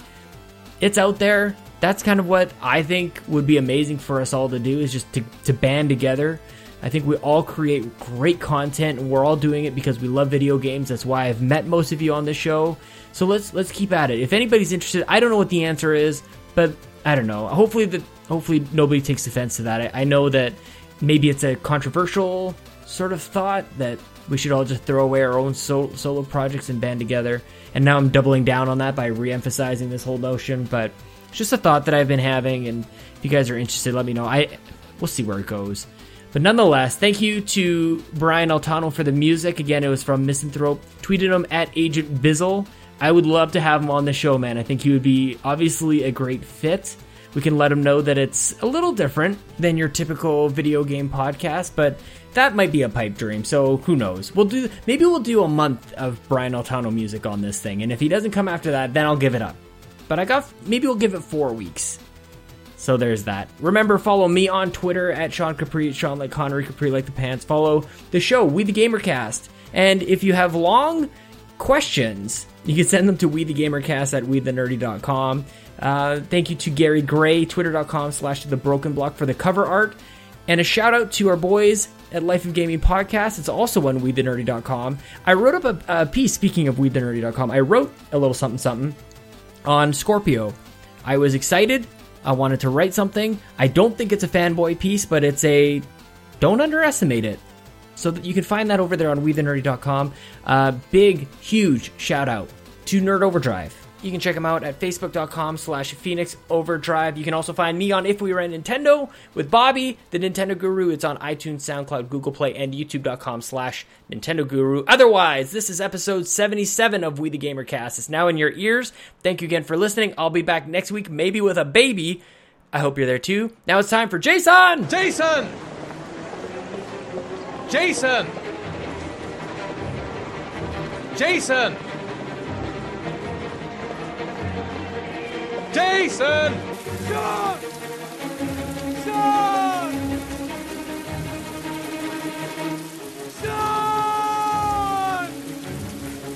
It's out there. That's kind of what I think would be amazing for us all to do is just to, to band together. I think we all create great content and we're all doing it because we love video games. That's why I've met most of you on this show. So let's let's keep at it. If anybody's interested, I don't know what the answer is, but I don't know. Hopefully that hopefully nobody takes offense to that. I, I know that maybe it's a controversial sort of thought that we should all just throw away our own so, solo projects and band together. And now I'm doubling down on that by re-emphasizing this whole notion, but it's just a thought that I've been having and if you guys are interested, let me know. I we'll see where it goes. But nonetheless, thank you to Brian Altano for the music. Again, it was from Misanthrope. Tweeted him at Agent Bizzle. I would love to have him on the show, man. I think he would be obviously a great fit. We can let them know that it's a little different than your typical video game podcast, but that might be a pipe dream. So who knows? We'll do maybe we'll do a month of Brian Altano music on this thing, and if he doesn't come after that, then I'll give it up. But I got maybe we'll give it four weeks. So there's that. Remember, follow me on Twitter at Sean Capri, Sean like Connery, Capri like the pants. Follow the show, We the Gamercast. And if you have long questions, you can send them to we the gamercast at We wethenerdy.com. Uh, thank you to Gary Gray, twitter.com slash the broken block for the cover art. And a shout out to our boys at Life of Gaming Podcast. It's also on wethenerdy.com. I wrote up a, a piece, speaking of wethenerdy.com, I wrote a little something something on Scorpio. I was excited. I wanted to write something. I don't think it's a fanboy piece, but it's a don't underestimate it. So that you can find that over there on wethenerdy.com. Uh, big, huge shout out to Nerd Overdrive. You can check them out at facebook.com slash Phoenix Overdrive. You can also find me on If We Were at Nintendo with Bobby, the Nintendo Guru. It's on iTunes, SoundCloud, Google Play, and YouTube.com slash Nintendo Guru. Otherwise, this is episode 77 of We the Gamer Cast. It's now in your ears. Thank you again for listening. I'll be back next week, maybe with a baby. I hope you're there too. Now it's time for Jason! Jason! Jason! Jason! Jason! Sean! Sean! Sean!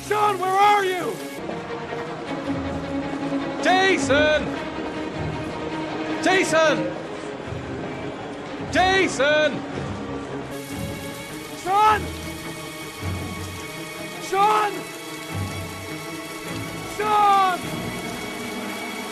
Sean, where are you? Jason! Jason! Jason! Sean! Sean! Sean!